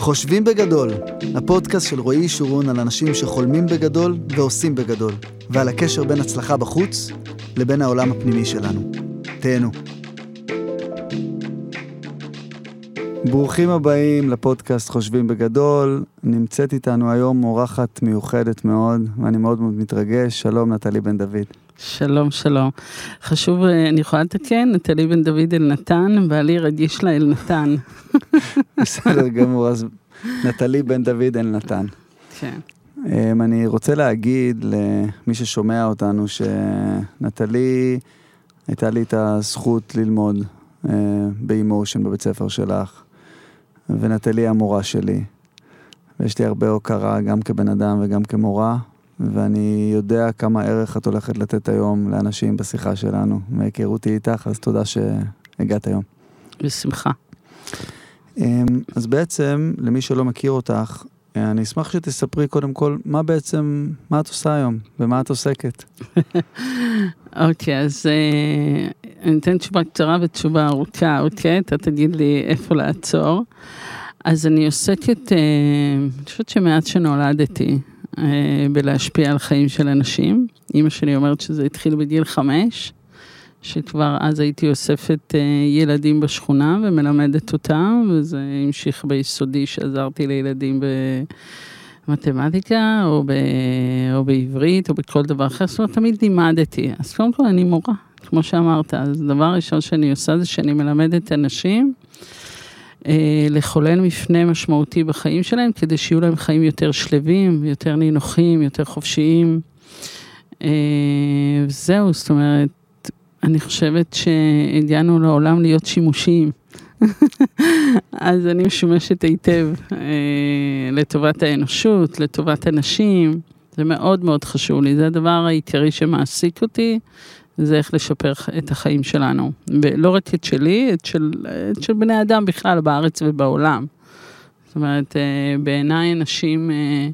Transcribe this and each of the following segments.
חושבים בגדול, הפודקאסט של רועי שורון על אנשים שחולמים בגדול ועושים בגדול, ועל הקשר בין הצלחה בחוץ לבין העולם הפנימי שלנו. תהנו. ברוכים הבאים לפודקאסט חושבים בגדול. נמצאת איתנו היום אורחת מיוחדת מאוד, ואני מאוד מאוד מתרגש. שלום, נטלי בן דוד. שלום, שלום. חשוב, אה, אני יכולה לתקן, נטלי בן דוד אלנתן, בעלי רגיש לה אלנתן. בסדר גמור, אז נטלי בן דוד אלנתן. כן. אמ, אני רוצה להגיד למי ששומע אותנו שנטלי, הייתה לי את הזכות ללמוד אה, באימושן בבית ספר שלך, ונטלי המורה שלי. ויש לי הרבה הוקרה גם כבן אדם וגם כמורה, ואני יודע כמה ערך את הולכת לתת היום לאנשים בשיחה שלנו. מהיכרותי איתך, אז תודה שהגעת היום. בשמחה. אמ, אז בעצם, למי שלא מכיר אותך, אני אשמח שתספרי קודם כל מה בעצם, מה את עושה היום, במה את עוסקת. אוקיי, אז אה, אני אתן תשובה קצרה ותשובה ארוכה, אוקיי? אתה תגיד לי איפה לעצור. אז אני עוסקת, אה, אני חושבת שמאז שנולדתי, בלהשפיע על חיים של אנשים. אימא שלי אומרת שזה התחיל בגיל חמש, שכבר אז הייתי אוספת אה, ילדים בשכונה ומלמדת אותם, וזה המשיך ביסודי שעזרתי לילדים במתמטיקה, או, ב, או בעברית, או בכל דבר אחר, זאת אומרת, תמיד לימדתי. אז קודם כל אני מורה, כמו שאמרת. אז דבר ראשון שאני עושה זה שאני מלמדת אנשים. אה, לחולל מפנה משמעותי בחיים שלהם, כדי שיהיו להם חיים יותר שלווים, יותר נינוחים, יותר חופשיים. אה, זהו, זאת אומרת, אני חושבת שהגענו לעולם להיות שימושיים. אז אני משומשת היטב אה, לטובת האנושות, לטובת הנשים, זה מאוד מאוד חשוב לי, זה הדבר העיקרי שמעסיק אותי, זה איך לשפר את החיים שלנו. ולא רק את שלי, את של, את של בני אדם בכלל בארץ ובעולם. זאת אומרת, אה, בעיניי אנשים... אה,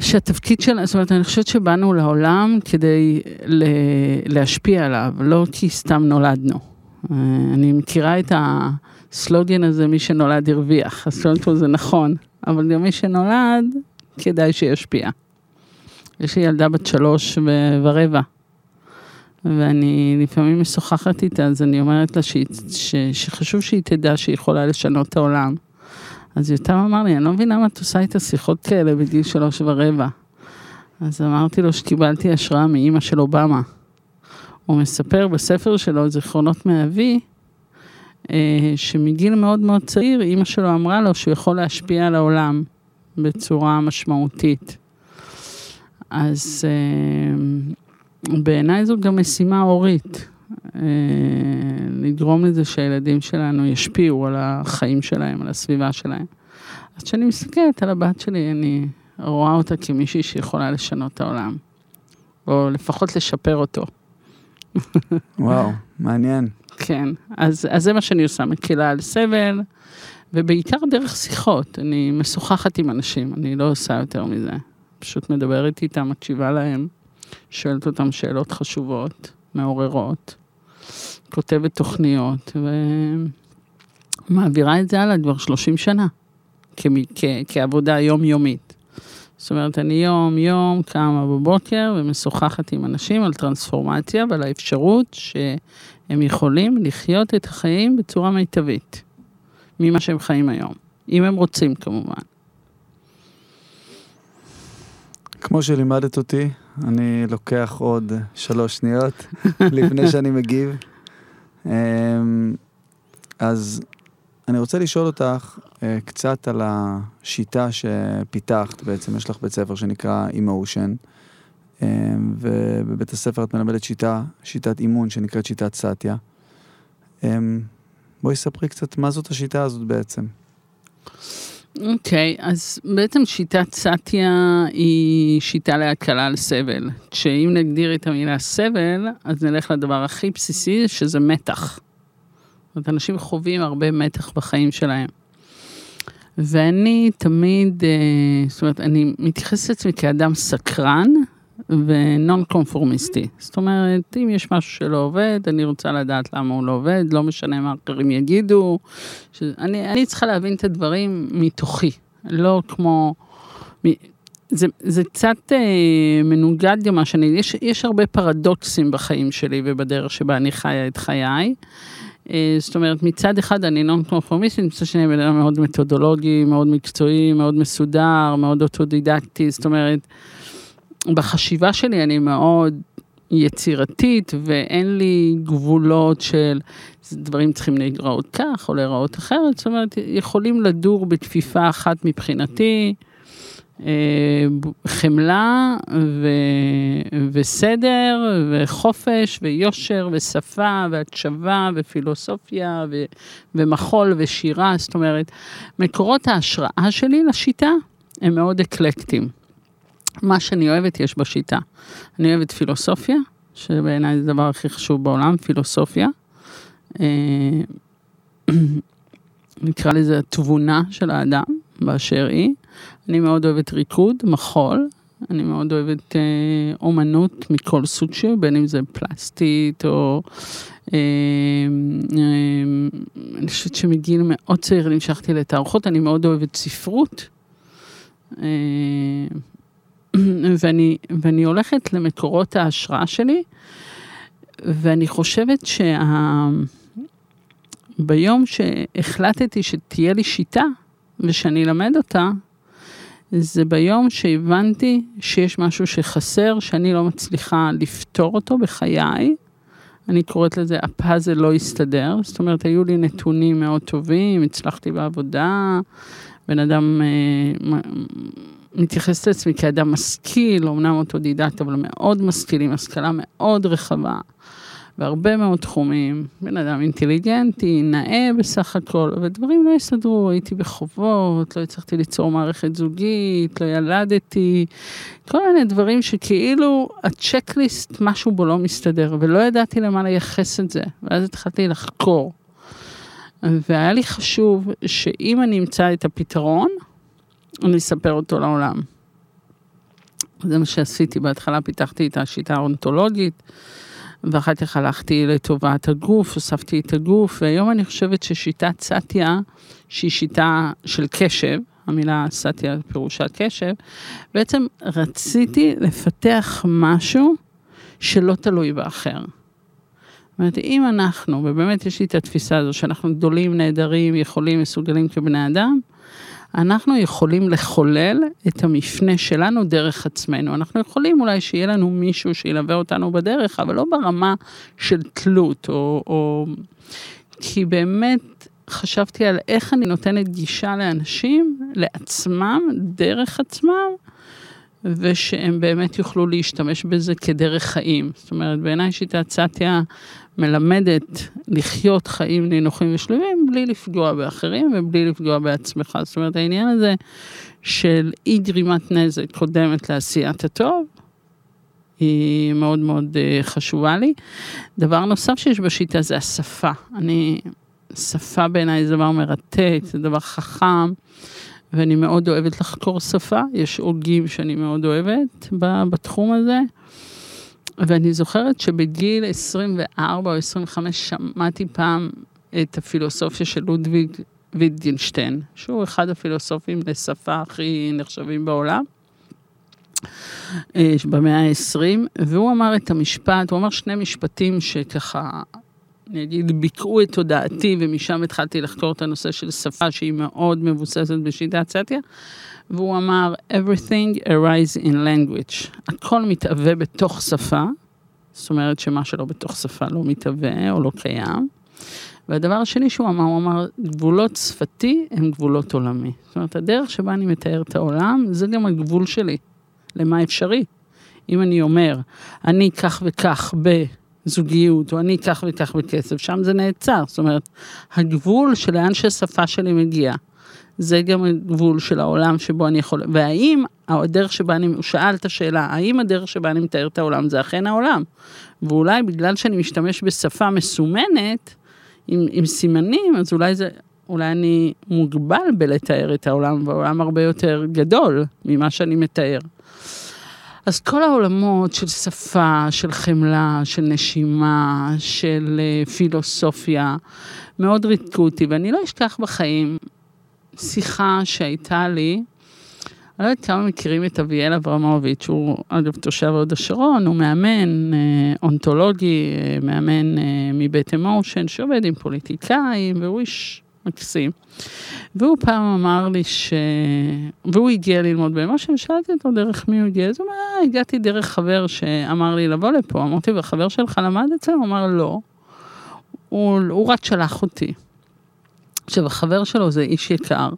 שהתפקיד שלנו, זאת אומרת, אני חושבת שבאנו לעולם כדי להשפיע עליו, לא כי סתם נולדנו. אה, אני מכירה את הסלוגן הזה, מי שנולד הרוויח, אז קודם כל זה נכון, אבל גם מי שנולד, כדאי שישפיע. יש לי ילדה בת שלוש ורבע, ואני לפעמים משוחחת איתה, אז אני אומרת לה ש, ש, שחשוב שהיא תדע שהיא יכולה לשנות את העולם. אז יותם אמר לי, אני לא מבינה למה את עושה איתה שיחות כאלה בגיל שלוש ורבע. אז אמרתי לו שקיבלתי השראה מאימא של אובמה. הוא מספר בספר שלו, זיכרונות מאבי, אה, שמגיל מאוד מאוד צעיר, אימא שלו אמרה לו שהוא יכול להשפיע על העולם בצורה משמעותית. אז אה, בעיניי זאת גם משימה הורית. אה, לגרום לזה שהילדים שלנו ישפיעו על החיים שלהם, על הסביבה שלהם. אז כשאני מסתכלת על הבת שלי, אני רואה אותה כמישהי שיכולה לשנות את העולם, או לפחות לשפר אותו. וואו, מעניין. כן, אז, אז זה מה שאני עושה, מקהילה על סבל, ובעיקר דרך שיחות. אני משוחחת עם אנשים, אני לא עושה יותר מזה. פשוט מדברת איתם, מקשיבה להם, שואלת אותם שאלות חשובות, מעוררות. כותבת תוכניות ומעבירה את זה הלאה כבר 30 שנה, כ- כ- כעבודה יומיומית. זאת אומרת, אני יום-יום קמה בבוקר ומשוחחת עם אנשים על טרנספורמציה ועל האפשרות שהם יכולים לחיות את החיים בצורה מיטבית ממה שהם חיים היום, אם הם רוצים כמובן. כמו שלימדת אותי, אני לוקח עוד שלוש שניות לפני שאני מגיב. אמ, אז אני רוצה לשאול אותך אה, קצת על השיטה שפיתחת, בעצם יש לך בית ספר שנקרא אימושן, ובבית הספר את מלמדת שיטה, שיטת אימון שנקראת שיטת סאטיה. אמ, בואי ספרי קצת מה זאת השיטה הזאת בעצם. אוקיי, okay, אז בעצם שיטת סאטיה היא שיטה להקלה על סבל. שאם נגדיר את המילה סבל, אז נלך לדבר הכי בסיסי, שזה מתח. זאת אומרת, אנשים חווים הרבה מתח בחיים שלהם. ואני תמיד, אה, זאת אומרת, אני מתייחסת לעצמי כאדם סקרן, ונון קונפורמיסטי. זאת אומרת, אם יש משהו שלא עובד, אני רוצה לדעת למה הוא לא עובד, לא משנה מה אחרים יגידו. ש... אני, אני צריכה להבין את הדברים מתוכי, לא כמו... זה, זה קצת אה, מנוגד גם מה שאני, יש, יש הרבה פרדוקסים בחיים שלי ובדרך שבה אני חיה את חיי. אה, זאת אומרת, מצד אחד אני נון קונפורמיסטית, מצד שני בן אדם מאוד מתודולוגי, מאוד מקצועי, מאוד מסודר, מאוד אוטודידקטי, זאת אומרת, בחשיבה שלי אני מאוד יצירתית ואין לי גבולות של דברים צריכים להיראות כך או להיראות אחרת, זאת אומרת, יכולים לדור בכפיפה אחת מבחינתי. אה, חמלה ו, וסדר וחופש ויושר ושפה והקשבה ופילוסופיה ו, ומחול ושירה, זאת אומרת, מקורות ההשראה שלי לשיטה הם מאוד אקלקטיים. מה שאני אוהבת יש בשיטה. אני אוהבת פילוסופיה, שבעיניי זה הדבר הכי חשוב בעולם, פילוסופיה. אה, נקרא לזה התבונה של האדם באשר היא. אני מאוד אוהבת ריקוד, מחול, אני מאוד אוהבת אה, אומנות מכל סוג שהוא, בין אם זה פלסטית או... אה, אה, אני חושבת שמגיל מאוד צעיר נמשכתי לתערוכות, אני מאוד אוהבת ספרות. אה, ואני, ואני הולכת למקורות ההשראה שלי, ואני חושבת שביום שה... שהחלטתי שתהיה לי שיטה ושאני אלמד אותה, זה ביום שהבנתי שיש משהו שחסר, שאני לא מצליחה לפתור אותו בחיי. אני קוראת לזה, הפאזל לא הסתדר, זאת אומרת, היו לי נתונים מאוד טובים, הצלחתי בעבודה, בן אדם אה, מתייחס לעצמי כאדם משכיל, אמנם אוטודידקט, אבל מאוד משכיל, עם השכלה מאוד רחבה. בהרבה מאוד תחומים, בן אדם אינטליגנטי, נאה בסך הכל, ודברים לא הסתדרו, הייתי בחובות, לא הצלחתי ליצור מערכת זוגית, לא ילדתי, כל מיני דברים שכאילו ה checklist, משהו בו לא מסתדר, ולא ידעתי למה לייחס את זה, ואז התחלתי לחקור. והיה לי חשוב שאם אני אמצא את הפתרון, אני אספר אותו לעולם. זה מה שעשיתי בהתחלה, פיתחתי את השיטה האונתולוגית. ואחר כך הלכתי לטובת הגוף, הוספתי את הגוף, והיום אני חושבת ששיטת סטיה, שהיא שיטה של קשב, המילה סטיה פירושה קשב, בעצם רציתי לפתח משהו שלא תלוי באחר. זאת אומרת, אם אנחנו, ובאמת יש לי את התפיסה הזו, שאנחנו גדולים, נהדרים, יכולים, מסוגלים כבני אדם, אנחנו יכולים לחולל את המפנה שלנו דרך עצמנו. אנחנו יכולים אולי שיהיה לנו מישהו שילווה אותנו בדרך, אבל לא ברמה של תלות, או... או... כי באמת חשבתי על איך אני נותנת גישה לאנשים, לעצמם, דרך עצמם, ושהם באמת יוכלו להשתמש בזה כדרך חיים. זאת אומרת, בעיניי שיטת סטיה מלמדת לחיות חיים נינוחים ושלווים בלי לפגוע באחרים ובלי לפגוע בעצמך. זאת אומרת, העניין הזה של אי גרימת נזק קודמת לעשיית הטוב, היא מאוד מאוד אה, חשובה לי. דבר נוסף שיש בשיטה זה השפה. אני, שפה בעיניי זה דבר מרתק, זה דבר חכם. ואני מאוד אוהבת לחקור שפה, יש הוגים שאני מאוד אוהבת בתחום הזה. ואני זוכרת שבגיל 24 או 25 שמעתי פעם את הפילוסופיה של לודוויג ויטגנשטיין, שהוא אחד הפילוסופים לשפה הכי נחשבים בעולם. אה, במאה ה-20, והוא אמר את המשפט, הוא אמר שני משפטים שככה, אני אגיד, ביקעו את תודעתי, ומשם התחלתי לחקור את הנושא של שפה שהיא מאוד מבוססת בשיטת סטיה. והוא אמר, everything arise in language, הכל מתהווה בתוך שפה, זאת אומרת שמה שלא בתוך שפה לא מתהווה או לא קיים. והדבר השני שהוא אמר, הוא אמר, גבולות שפתי הם גבולות עולמי. זאת אומרת, הדרך שבה אני מתאר את העולם, זה גם הגבול שלי, למה אפשרי. אם אני אומר, אני כך וכך בזוגיות, או אני כך וכך בכסף, שם זה נעצר. זאת אומרת, הגבול של לאן שהשפה שלי מגיעה. זה גם הגבול של העולם שבו אני יכול, והאם הדרך שבה אני, הוא שאל את השאלה, האם הדרך שבה אני מתאר את העולם זה אכן העולם? ואולי בגלל שאני משתמש בשפה מסומנת, עם, עם סימנים, אז אולי זה, אולי אני מוגבל בלתאר את העולם, והעולם הרבה יותר גדול ממה שאני מתאר. אז כל העולמות של שפה, של חמלה, של נשימה, של uh, פילוסופיה, מאוד ריתקו אותי, ואני לא אשכח בחיים שיחה שהייתה לי, אני לא יודעת כמה מכירים את אביאל אברמוביץ', הוא אגב תושב הוד השרון, הוא מאמן אה, אונתולוגי, אה, מאמן אה, מבית אמושן, שעובד עם פוליטיקאים, והוא איש מקסים. והוא פעם אמר לי ש... והוא הגיע ללמוד באמושן, שאלתי אותו דרך מי הוא הגיע, אז הוא אמר, אה, הגעתי דרך חבר שאמר לי לבוא לפה, אמרתי, והחבר שלך למד זה? הוא אמר, לא. הוא, הוא רק שלח אותי. עכשיו, החבר שלו זה איש יקר.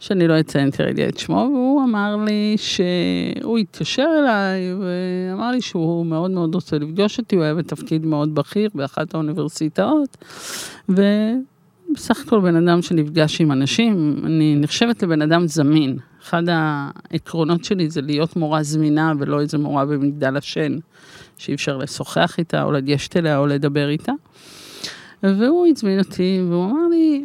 שאני לא אציין כרגע את שמו, והוא אמר לי שהוא התקשר אליי ואמר לי שהוא מאוד מאוד רוצה לפגוש אותי, הוא היה בתפקיד מאוד בכיר באחת האוניברסיטאות, ובסך הכל בן אדם שנפגש עם אנשים, אני נחשבת לבן אדם זמין. אחד העקרונות שלי זה להיות מורה זמינה ולא איזה מורה במגדל השן, שאי אפשר לשוחח איתה או לגשת אליה או לדבר איתה. והוא הזמין אותי והוא אמר לי,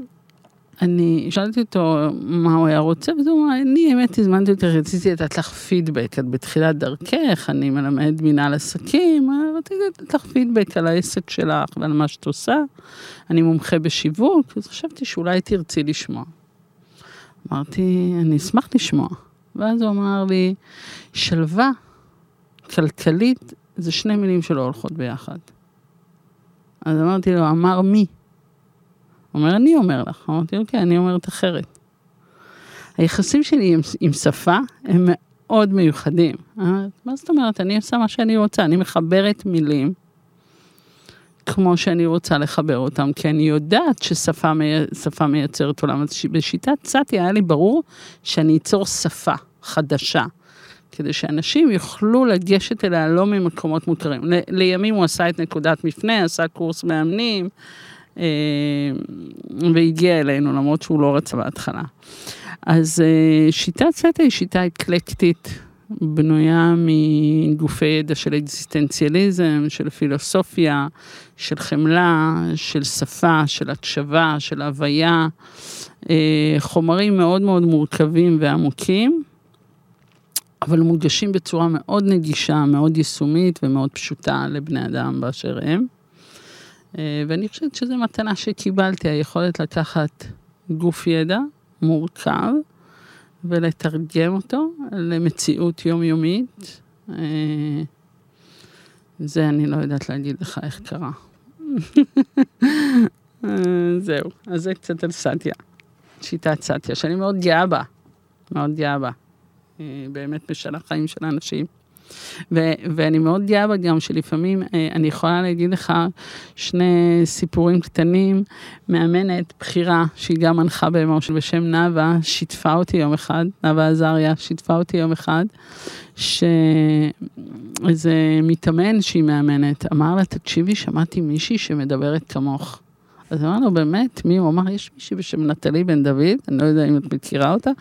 אני שאלתי אותו מה הוא היה רוצה, הוא אמר, אני האמת הזמנתי אותי, רציתי לתת לך פידבק, את בתחילת דרכך, אני מלמד מנהל עסקים, רציתי לתת לך פידבק על העסק שלך ועל מה שאת עושה, אני מומחה בשיווק, אז חשבתי שאולי תרצי לשמוע. אמרתי, אני אשמח לשמוע. ואז הוא אמר לי, שלווה כלכלית זה שני מילים שלא הולכות ביחד. אז אמרתי לו, אמר מי? הוא אומר, אני אומר לך. אמרתי לו, כן, אני אומרת אחרת. היחסים שלי עם, עם שפה הם מאוד מיוחדים. מה זאת אומרת? אני עושה מה שאני רוצה, אני מחברת מילים כמו שאני רוצה לחבר אותם, כי אני יודעת ששפה מי, מייצרת עולם. אז בשיטת סאטי היה לי ברור שאני אצור שפה חדשה. כדי שאנשים יוכלו לגשת אליה לא ממקומות מוכרים. לימים הוא עשה את נקודת מפנה, עשה קורס מאמנים, והגיע אלינו, למרות שהוא לא רצה בהתחלה. אז אה, שיטת סטה היא שיטה אקלקטית, בנויה מגופי ידע של אקזיסטנציאליזם, של פילוסופיה, של חמלה, של שפה, של הקשבה, של הוויה, אה, חומרים מאוד מאוד מורכבים ועמוקים, אבל מונגשים בצורה מאוד נגישה, מאוד יישומית ומאוד פשוטה לבני אדם באשר הם. אה, ואני חושבת שזו מתנה שקיבלתי, היכולת לקחת גוף ידע מורכב ולתרגם אותו למציאות יומיומית. אה, זה אני לא יודעת להגיד לך איך קרה. אה, זהו, אז זה קצת על סטיה, שיטת סטיה, שאני מאוד גאה בה, מאוד גאה בה. באמת משנה חיים של אנשים. ו- ואני מאוד גאה בה גם שלפעמים אה, אני יכולה להגיד לך שני סיפורים קטנים. מאמנת בכירה, שהיא גם מנחה באמושן בשם נאוה, שיתפה אותי יום אחד, נאוה עזריה, שיתפה אותי יום אחד, שאיזה מתאמן שהיא מאמנת, אמר לה, תקשיבי, שמעתי מישהי שמדברת כמוך. אז אמרנו, באמת, מי? הוא אמר, יש מישהי בשם נטלי בן דוד, אני לא יודע אם את מכירה אותה,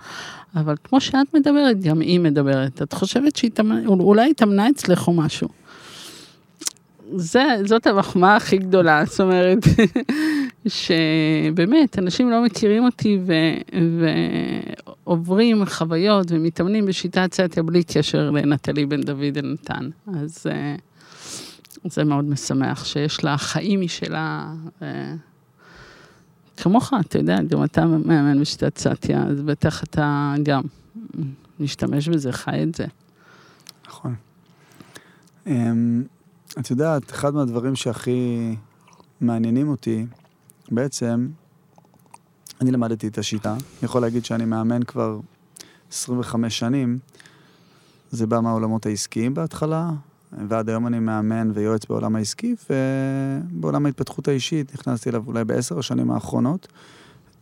אבל כמו שאת מדברת, גם היא מדברת. את חושבת שהיא תמנה, אולי היא תמנה אצלך או משהו. זה, זאת המחמאה הכי גדולה, זאת אומרת, שבאמת, אנשים לא מכירים אותי ו, ועוברים חוויות ומתאמנים בשיטת סטיה בלי קשר לנטלי בן דוד אלנתן. אז אה, זה מאוד משמח שיש לה חיים משלה. כמוך, אתה יודע, גם אתה מאמן בשיטת סטיה, אז בטח אתה גם משתמש בזה, חי את זה. נכון. Um, את יודעת, אחד מהדברים שהכי מעניינים אותי, בעצם, אני למדתי את השיטה. אני יכול להגיד שאני מאמן כבר 25 שנים. זה בא מהעולמות העסקיים בהתחלה, ועד היום אני מאמן ויועץ בעולם העסקי, ובעולם ההתפתחות האישית נכנסתי אליו אולי בעשר השנים האחרונות,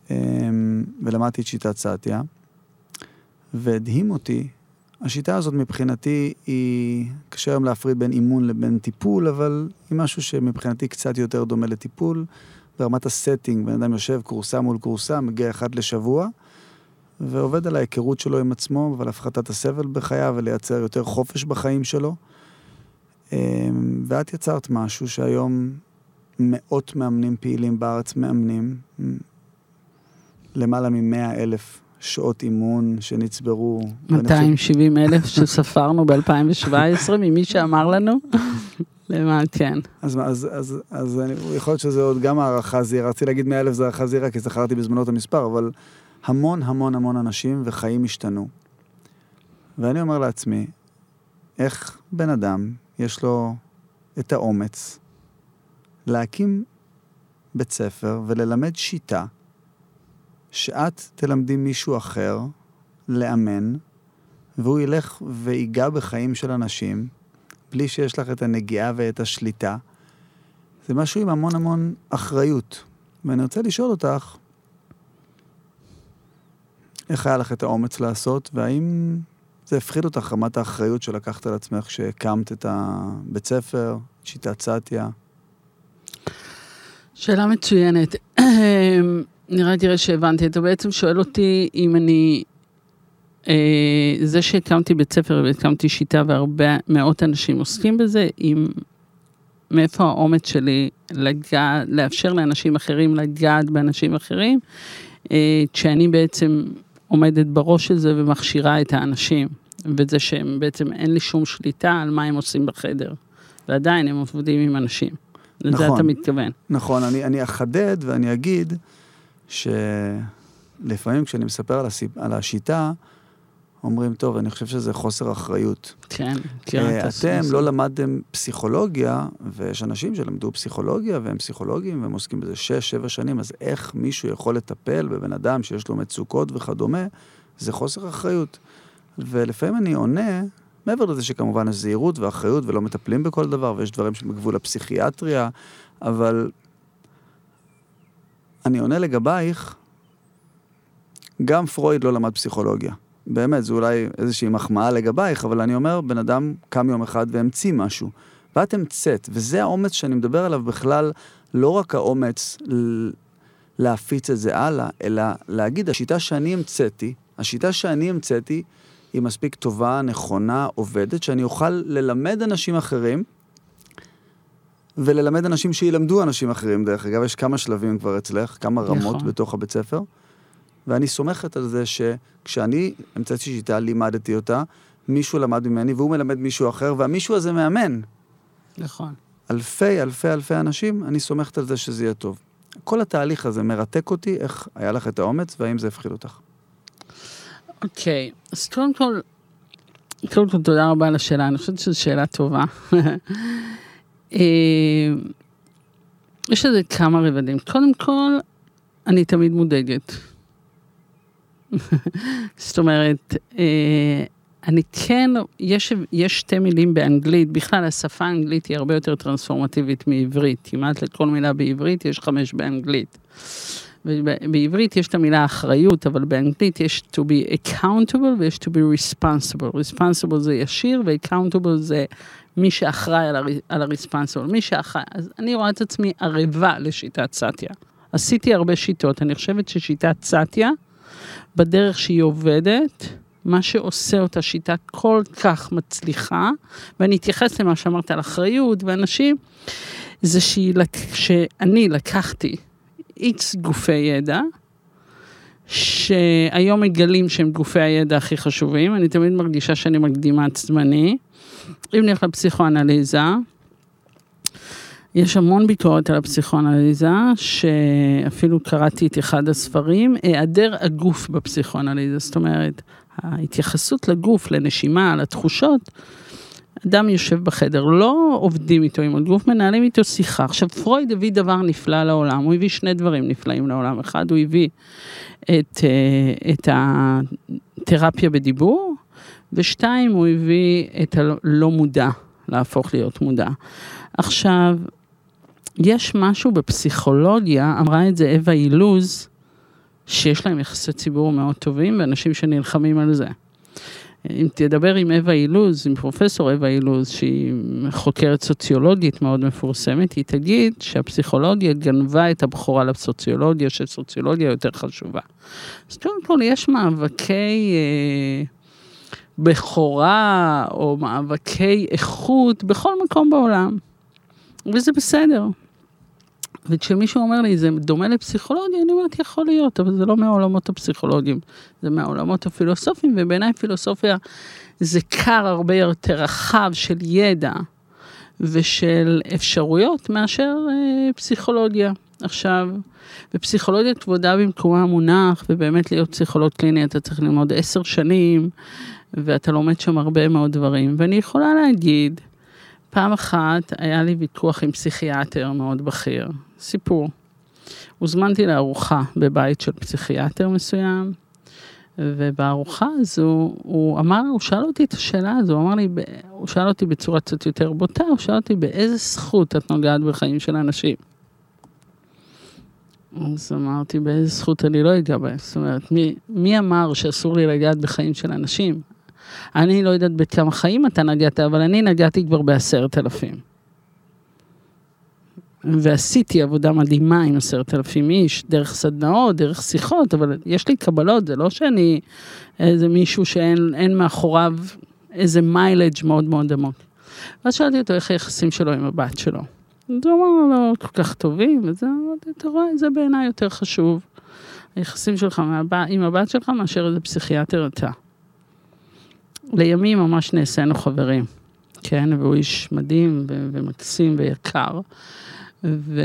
אמ, ולמדתי את שיטת סעטיה. והדהים אותי, השיטה הזאת מבחינתי היא, קשה היום להפריד בין אימון לבין טיפול, אבל היא משהו שמבחינתי קצת יותר דומה לטיפול. ברמת הסטינג, בן אדם יושב קורסה מול קורסה, מגיע אחד לשבוע, ועובד על ההיכרות שלו עם עצמו ועל הפחתת הסבל בחייו ולייצר יותר חופש בחיים שלו. אמ, ואת יצרת משהו שהיום מאות מאמנים פעילים בארץ מאמנים, למעלה ממאה אלף שעות אימון שנצברו. 270 אלף שספרנו ב-2017 ממי שאמר לנו. למה, כן. אז, אז, אז, אז אני, יכול להיות שזה עוד גם הערכה זהירה, רציתי להגיד 100 אלף זה הערכה זהירה, כי זכרתי בזמנו את המספר, אבל המון המון המון אנשים וחיים השתנו. ואני אומר לעצמי, איך בן אדם יש לו את האומץ להקים בית ספר וללמד שיטה שאת תלמדי מישהו אחר לאמן, והוא ילך ויגע בחיים של אנשים, בלי שיש לך את הנגיעה ואת השליטה. זה משהו עם המון המון אחריות. ואני רוצה לשאול אותך, איך היה לך את האומץ לעשות, והאם זה הפחיד אותך רמת האחריות שלקחת על עצמך כשהקמת את הבית ספר, שיטת סטיה? שאלה מצוינת. נראה תראה שהבנתי, אתה בעצם שואל אותי אם אני, אה, זה שהקמתי בית ספר והקמתי שיטה והרבה מאות אנשים עוסקים בזה, אם, מאיפה האומץ שלי לגע, לאפשר לאנשים אחרים לגעת באנשים אחרים, אה, כשאני בעצם עומדת בראש של זה ומכשירה את האנשים, וזה שהם בעצם אין לי שום שליטה על מה הם עושים בחדר, ועדיין הם עובדים עם אנשים. לזה נכון. אתה מתכוון. נכון, אני, אני אחדד ואני אגיד שלפעמים כשאני מספר על, הסיפ... על השיטה, אומרים, טוב, אני חושב שזה חוסר אחריות. כן, כן. אתם לא למדתם פסיכולוגיה, ויש אנשים שלמדו פסיכולוגיה והם פסיכולוגים והם עוסקים בזה 6-7 שנים, אז איך מישהו יכול לטפל בבן אדם שיש לו מצוקות וכדומה, זה חוסר אחריות. ולפעמים אני עונה, מעבר לזה שכמובן יש זהירות ואחריות ולא מטפלים בכל דבר, ויש דברים שבגבול הפסיכיאטריה, אבל אני עונה לגבייך, גם פרויד לא למד פסיכולוגיה. באמת, זו אולי איזושהי מחמאה לגבייך, אבל אני אומר, בן אדם קם יום אחד והמציא משהו. ואת המצאת, וזה האומץ שאני מדבר עליו בכלל, לא רק האומץ להפיץ את זה הלאה, אלא להגיד, השיטה שאני המצאתי, השיטה שאני המצאתי, היא מספיק טובה, נכונה, עובדת, שאני אוכל ללמד אנשים אחרים, וללמד אנשים שילמדו אנשים אחרים, דרך אגב, יש כמה שלבים כבר אצלך, כמה רמות נכון. בתוך הבית ספר. ואני סומכת על זה שכשאני המצאתי שיטה, לימדתי אותה, מישהו למד ממני והוא מלמד מישהו אחר, והמישהו הזה מאמן. נכון. אלפי, אלפי, אלפי אנשים, אני סומכת על זה שזה יהיה טוב. כל התהליך הזה מרתק אותי, איך היה לך את האומץ והאם זה הפחיד אותך. אוקיי, okay. אז קודם כל, קודם כל תודה רבה על השאלה, אני חושבת שזו שאלה טובה. אה, יש לזה כמה רבדים. קודם כל, אני תמיד מודאגת. זאת אומרת, אה, אני כן, יש, יש שתי מילים באנגלית, בכלל השפה האנגלית היא הרבה יותר טרנספורמטיבית מעברית, כמעט לכל מילה בעברית יש חמש באנגלית. בעברית יש את המילה אחריות, אבל באנגלית יש to be accountable ויש to be responsible. responsible זה ישיר ו-accountable זה מי שאחראי על ה-responsible, מי שאחראי. אז אני רואה את עצמי ערבה לשיטת סאטיה. עשיתי הרבה שיטות, אני חושבת ששיטת סאטיה, בדרך שהיא עובדת, מה שעושה אותה שיטה כל כך מצליחה, ואני אתייחס למה שאמרת על אחריות ואנשים, זה שהיא, שאני לקחתי איקס גופי ידע, שהיום מגלים שהם גופי הידע הכי חשובים, אני תמיד מרגישה שאני מקדימה את זמני. אם נלך לפסיכואנליזה, יש המון ביקורת על הפסיכואנליזה, שאפילו קראתי את אחד הספרים, היעדר הגוף בפסיכואנליזה, זאת אומרת, ההתייחסות לגוף, לנשימה, לתחושות, אדם יושב בחדר, לא עובדים איתו עם הגוף, מנהלים איתו שיחה. עכשיו, פרויד הביא דבר נפלא לעולם, הוא הביא שני דברים נפלאים לעולם. אחד, הוא הביא את, אה, את התרפיה בדיבור, ושתיים, הוא הביא את הלא מודע, להפוך להיות מודע. עכשיו, יש משהו בפסיכולוגיה, אמרה את זה אווה אילוז, שיש להם יחסי ציבור מאוד טובים, ואנשים שנלחמים על זה. אם תדבר עם אווה אילוז, עם פרופסור אווה אילוז, שהיא חוקרת סוציולוגית מאוד מפורסמת, היא תגיד שהפסיכולוגיה גנבה את הבכורה לסוציולוגיה, שסוציולוגיה יותר חשובה. אז קודם כל יש מאבקי אה, בכורה, או מאבקי איכות, בכל מקום בעולם, וזה בסדר. וכשמישהו אומר לי, זה דומה לפסיכולוגיה, אני אומרת, יכול להיות, אבל זה לא מהעולמות הפסיכולוגיים, זה מהעולמות הפילוסופיים, ובעיניי פילוסופיה זה קר הרבה יותר רחב של ידע ושל אפשרויות מאשר אה, פסיכולוגיה. עכשיו, בפסיכולוגיה כבודה במקומה מונח, ובאמת להיות פסיכולוג קליני אתה צריך ללמוד עשר שנים, ואתה לומד שם הרבה מאוד דברים. ואני יכולה להגיד, פעם אחת היה לי ויכוח עם פסיכיאטר מאוד בכיר, סיפור. הוזמנתי לארוחה בבית של פסיכיאטר מסוים, ובארוחה הזו, הוא אמר, הוא שאל אותי את השאלה הזו, הוא אמר לי, הוא שאל אותי בצורה קצת יותר בוטה, הוא שאל אותי באיזה זכות את נוגעת בחיים של אנשים. אז אמרתי, באיזה זכות אני לא אגע בהם? זאת אומרת, מי, מי אמר שאסור לי לגעת בחיים של אנשים? אני לא יודעת בכמה חיים אתה נגעת, אבל אני נגעתי כבר בעשרת אלפים. ועשיתי עבודה מדהימה עם עשרת אלפים איש, דרך סדנאות, דרך שיחות, אבל יש לי קבלות, זה לא שאני איזה מישהו שאין מאחוריו איזה מיילג' מאוד מאוד עמוק. ואז שאלתי אותו איך היחסים שלו עם הבת שלו. אז הוא אמר, לא כל כך טובים, וזה, אתה רואה, זה בעיניי יותר חשוב. היחסים שלך עם הבת שלך מאשר איזה פסיכיאטר אתה. לימים ממש נעשינו חברים, כן, והוא איש מדהים ומקסים ויקר, ו...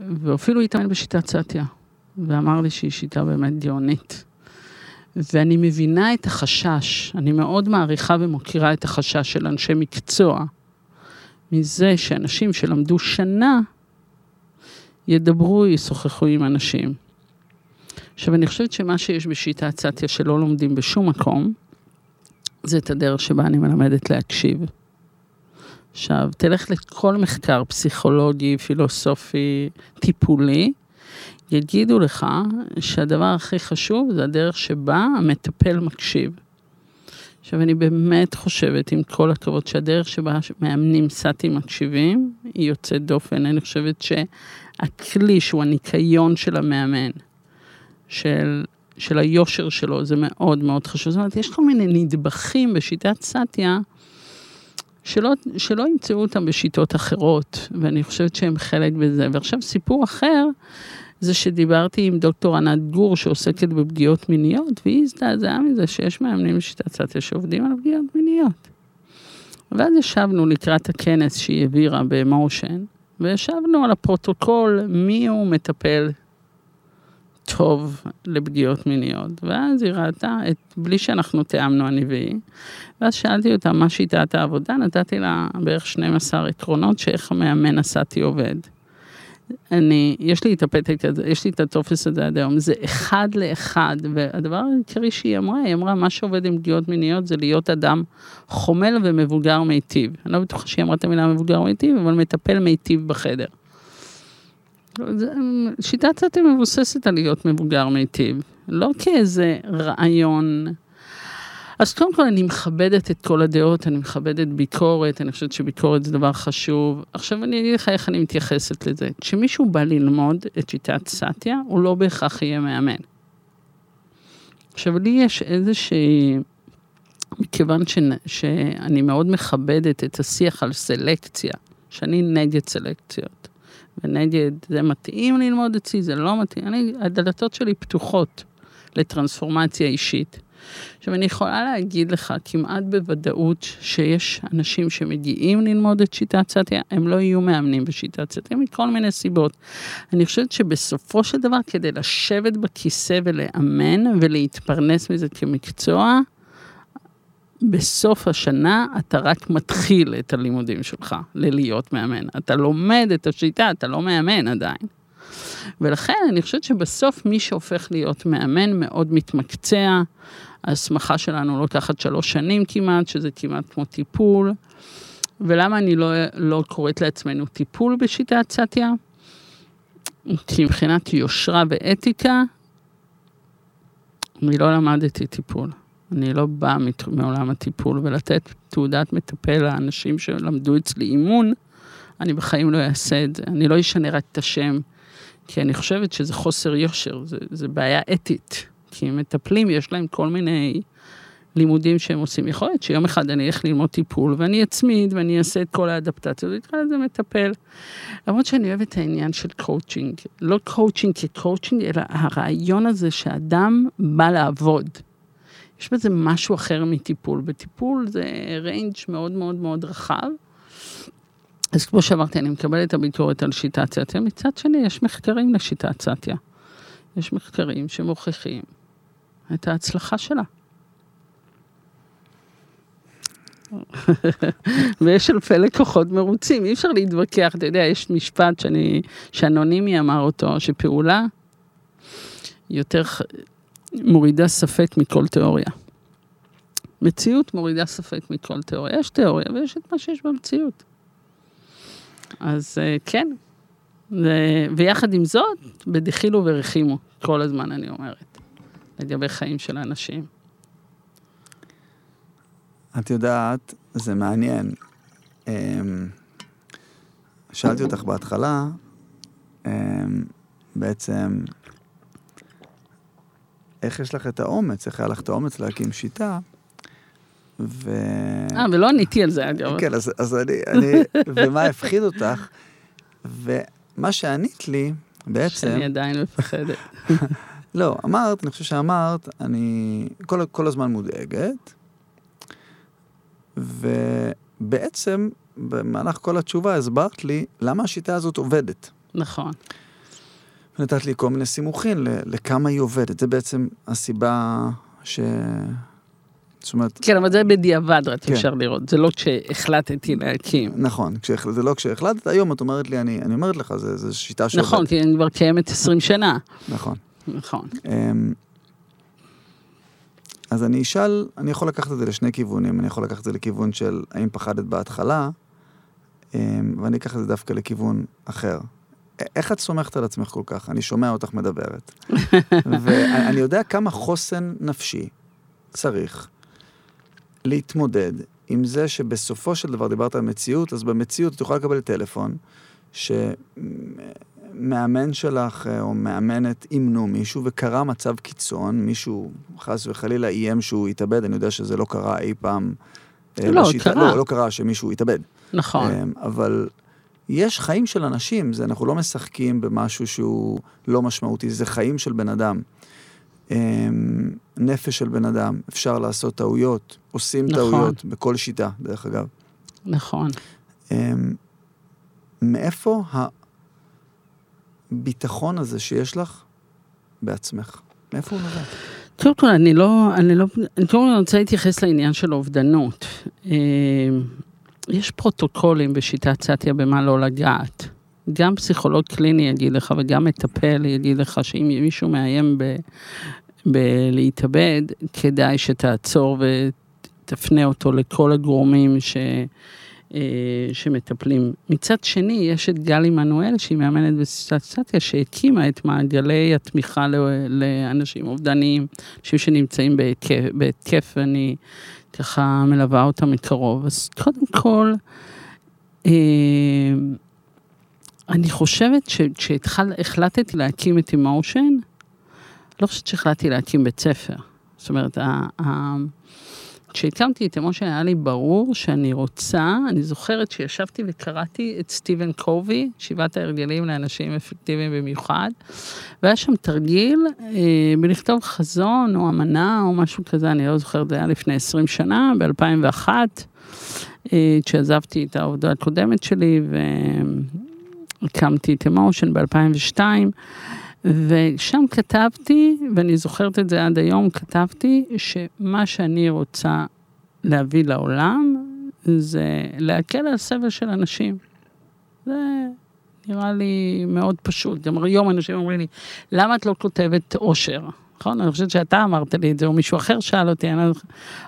ואפילו התאמן בשיטת סטיה, ואמר לי שהיא שיטה באמת גאונית. ואני מבינה את החשש, אני מאוד מעריכה ומוקירה את החשש של אנשי מקצוע, מזה שאנשים שלמדו שנה, ידברו, ישוחחו עם אנשים. עכשיו, אני חושבת שמה שיש בשיטת סטיה שלא לומדים בשום מקום, זה את הדרך שבה אני מלמדת להקשיב. עכשיו, תלך לכל מחקר פסיכולוגי, פילוסופי, טיפולי, יגידו לך שהדבר הכי חשוב זה הדרך שבה המטפל מקשיב. עכשיו, אני באמת חושבת, עם כל הכבוד, שהדרך שבה מאמנים סאטים מקשיבים, היא יוצאת דופן. אני חושבת שהכלי שהוא הניקיון של המאמן, של של היושר שלו, זה מאוד מאוד חשוב. זאת אומרת, יש כל מיני נדבכים בשיטת סטיה, שלא, שלא ימצאו אותם בשיטות אחרות, ואני חושבת שהם חלק בזה. ועכשיו סיפור אחר, זה שדיברתי עם דוקטור ענת גור שעוסקת בפגיעות מיניות, והיא הזדעזעה מזה שיש מאמנים בשיטת סטיה שעובדים על פגיעות מיניות. ואז ישבנו לקראת הכנס שהיא העבירה במושן, וישבנו על הפרוטוקול מי הוא מטפל טוב לפגיעות מיניות. ואז היא ראתה, את, בלי שאנחנו תיאמנו אני והיא, ואז שאלתי אותה מה שיטת העבודה, נתתי לה בערך 12 עקרונות שאיך המאמן הסאטי עובד. אני, יש לי את הפתק הזה, יש לי את הטופס הזה עד היום, זה אחד לאחד, והדבר העיקרי שהיא אמרה, היא אמרה, מה שעובד עם פגיעות מיניות זה להיות אדם חומל ומבוגר מיטיב. אני לא בטוחה שהיא אמרה את המילה מבוגר מיטיב, אבל מטפל מיטיב בחדר. שיטת סטי מבוססת על להיות מבוגר מיטיב, לא כאיזה רעיון. אז קודם כל אני מכבדת את כל הדעות, אני מכבדת ביקורת, אני חושבת שביקורת זה דבר חשוב. עכשיו אני אגיד לך איך אני מתייחסת לזה. כשמישהו בא ללמוד את שיטת סטיה, הוא לא בהכרח יהיה מאמן. עכשיו לי יש איזושהי, מכיוון ש... שאני מאוד מכבדת את השיח על סלקציה, שאני נגד סלקציות. ונגד, זה מתאים ללמוד אצלי, זה לא מתאים, אני, הדלתות שלי פתוחות לטרנספורמציה אישית. עכשיו, אני יכולה להגיד לך כמעט בוודאות שיש אנשים שמגיעים ללמוד את שיטת סטיה, הם לא יהיו מאמנים בשיטת סטיה מכל מיני סיבות. אני חושבת שבסופו של דבר, כדי לשבת בכיסא ולאמן ולהתפרנס מזה כמקצוע, בסוף השנה אתה רק מתחיל את הלימודים שלך ללהיות מאמן. אתה לומד את השיטה, אתה לא מאמן עדיין. ולכן אני חושבת שבסוף מי שהופך להיות מאמן מאוד מתמקצע. ההסמכה שלנו לוקחת שלוש שנים כמעט, שזה כמעט כמו טיפול. ולמה אני לא, לא קוראת לעצמנו טיפול בשיטת סטיה? כי מבחינת יושרה ואתיקה, אני לא למדתי טיפול. אני לא באה מעולם הטיפול, ולתת תעודת מטפל לאנשים שלמדו אצלי אימון, אני בחיים לא אעשה את זה. אני לא אשנה רק את השם, כי אני חושבת שזה חוסר יושר, זה, זה בעיה אתית. כי מטפלים, יש להם כל מיני הלימודים שהם עושים. יכול להיות שיום אחד אני אלך ללמוד טיפול, ואני אצמיד, ואני אעשה את כל האדפטציות, ואקרא לזה מטפל. למרות שאני אוהבת את העניין של קואוצ'ינג. לא coaching כ coaching, אלא הרעיון הזה שאדם בא לעבוד. יש בזה משהו אחר מטיפול. בטיפול זה range מאוד מאוד מאוד רחב. אז כמו שאמרתי, אני מקבלת את הביקורת על שיטת סאטיה, מצד שני יש מחקרים לשיטת סאטיה. יש מחקרים שמוכיחים את ההצלחה שלה. ויש אלפי לקוחות מרוצים, אי אפשר להתווכח, אתה יודע, יש משפט שאני, שאנונימי אמר אותו, שפעולה יותר מורידה ספק מכל תיאוריה. מציאות מורידה ספק מכל תיאוריה. יש תיאוריה ויש את מה שיש במציאות. אז אה, כן, ו... ויחד עם זאת, בדחילו ורחימו, כל הזמן אני אומרת, לגבי חיים של אנשים. את יודעת, זה מעניין. אמ, שאלתי אותך בהתחלה, אמ, בעצם, איך יש לך את האומץ, איך היה לך את האומץ להקים שיטה, ו... אה, ולא עניתי על זה, אגב. כן, אז, אז אני, אני, ומה הפחיד אותך, ומה שענית לי, בעצם... שאני עדיין מפחדת. לא, אמרת, אני חושב שאמרת, אני כל, כל הזמן מודאגת, ובעצם, במהלך כל התשובה הסברת לי למה השיטה הזאת עובדת. נכון. ונתת לי כל מיני סימוכים לכמה היא עובדת. זה בעצם הסיבה ש... זאת אומרת... כן, אבל זה בדיעבד, רק כן. אפשר לראות. זה לא כשהחלטתי להקים. נכון, כשהח... זה לא כשהחלטת, היום את אומרת לי, אני, אני אומרת לך, זו שיטה שעובדת. נכון, כי אני כבר קיימת 20 שנה. נכון. נכון. אמ, אז אני אשאל, אני יכול לקחת את זה לשני כיוונים. אני יכול לקחת את זה לכיוון של האם פחדת בהתחלה, אמ, ואני אקח את זה דווקא לכיוון אחר. איך את סומכת על עצמך כל כך? אני שומע אותך מדברת. ואני יודע כמה חוסן נפשי צריך להתמודד עם זה שבסופו של דבר דיברת על מציאות, אז במציאות את יכולה לקבל טלפון, שמאמן שלך אה, או מאמנת אימנו מישהו וקרה מצב קיצון, מישהו חס וחלילה איים שהוא יתאבד, אני יודע שזה לא קרה אי פעם. אה, לא, בשיטה, קרה. לא, לא קרה שמישהו יתאבד. נכון. אה, אבל יש חיים של אנשים, זה, אנחנו לא משחקים במשהו שהוא לא משמעותי, זה חיים של בן אדם. אמ, נפש של בן אדם, אפשר לעשות טעויות, עושים נכון. טעויות בכל שיטה, דרך אגב. נכון. אמ, מאיפה הביטחון הזה שיש לך בעצמך? מאיפה הוא נובע? קודם כל, אני לא, אני לא, אני קודם כל רוצה להתייחס לעניין של אובדנות. יש פרוטוקולים בשיטת סטיה במה לא לגעת. גם פסיכולוג קליני יגיד לך וגם מטפל יגיד לך שאם מישהו מאיים ב, בלהתאבד, כדאי שתעצור ותפנה אותו לכל הגורמים ש... אה, שמטפלים. מצד שני, יש את גלי מנואל, שהיא מאמנת בסטטיה, שהקימה את מעגלי התמיכה לאנשים אובדניים, אנשים שנמצאים בהתקף, ואני ככה מלווה אותם מקרוב. אז קודם כל, אה, אני חושבת שכשהחלטתי להקים את אמושן, לא חושבת שהחלטתי להקים בית ספר. זאת אומרת, כשהקמתי את אמושן היה לי ברור שאני רוצה, אני זוכרת שישבתי וקראתי את סטיבן קובי, שבעת ההרגלים לאנשים אפקטיביים במיוחד, והיה שם תרגיל אה, בלכתוב חזון או אמנה או משהו כזה, אני לא זוכרת, זה היה לפני 20 שנה, ב-2001, אה, כשעזבתי את העבודה הקודמת שלי, ו... הקמתי את אמושן ב-2002, ושם כתבתי, ואני זוכרת את זה עד היום, כתבתי שמה שאני רוצה להביא לעולם זה להקל על סבל של אנשים. זה נראה לי מאוד פשוט. גם היום אנשים אומרים לי, למה את לא כותבת אושר? נכון? אני חושבת שאתה אמרת לי את זה, או מישהו אחר שאל אותי, אני...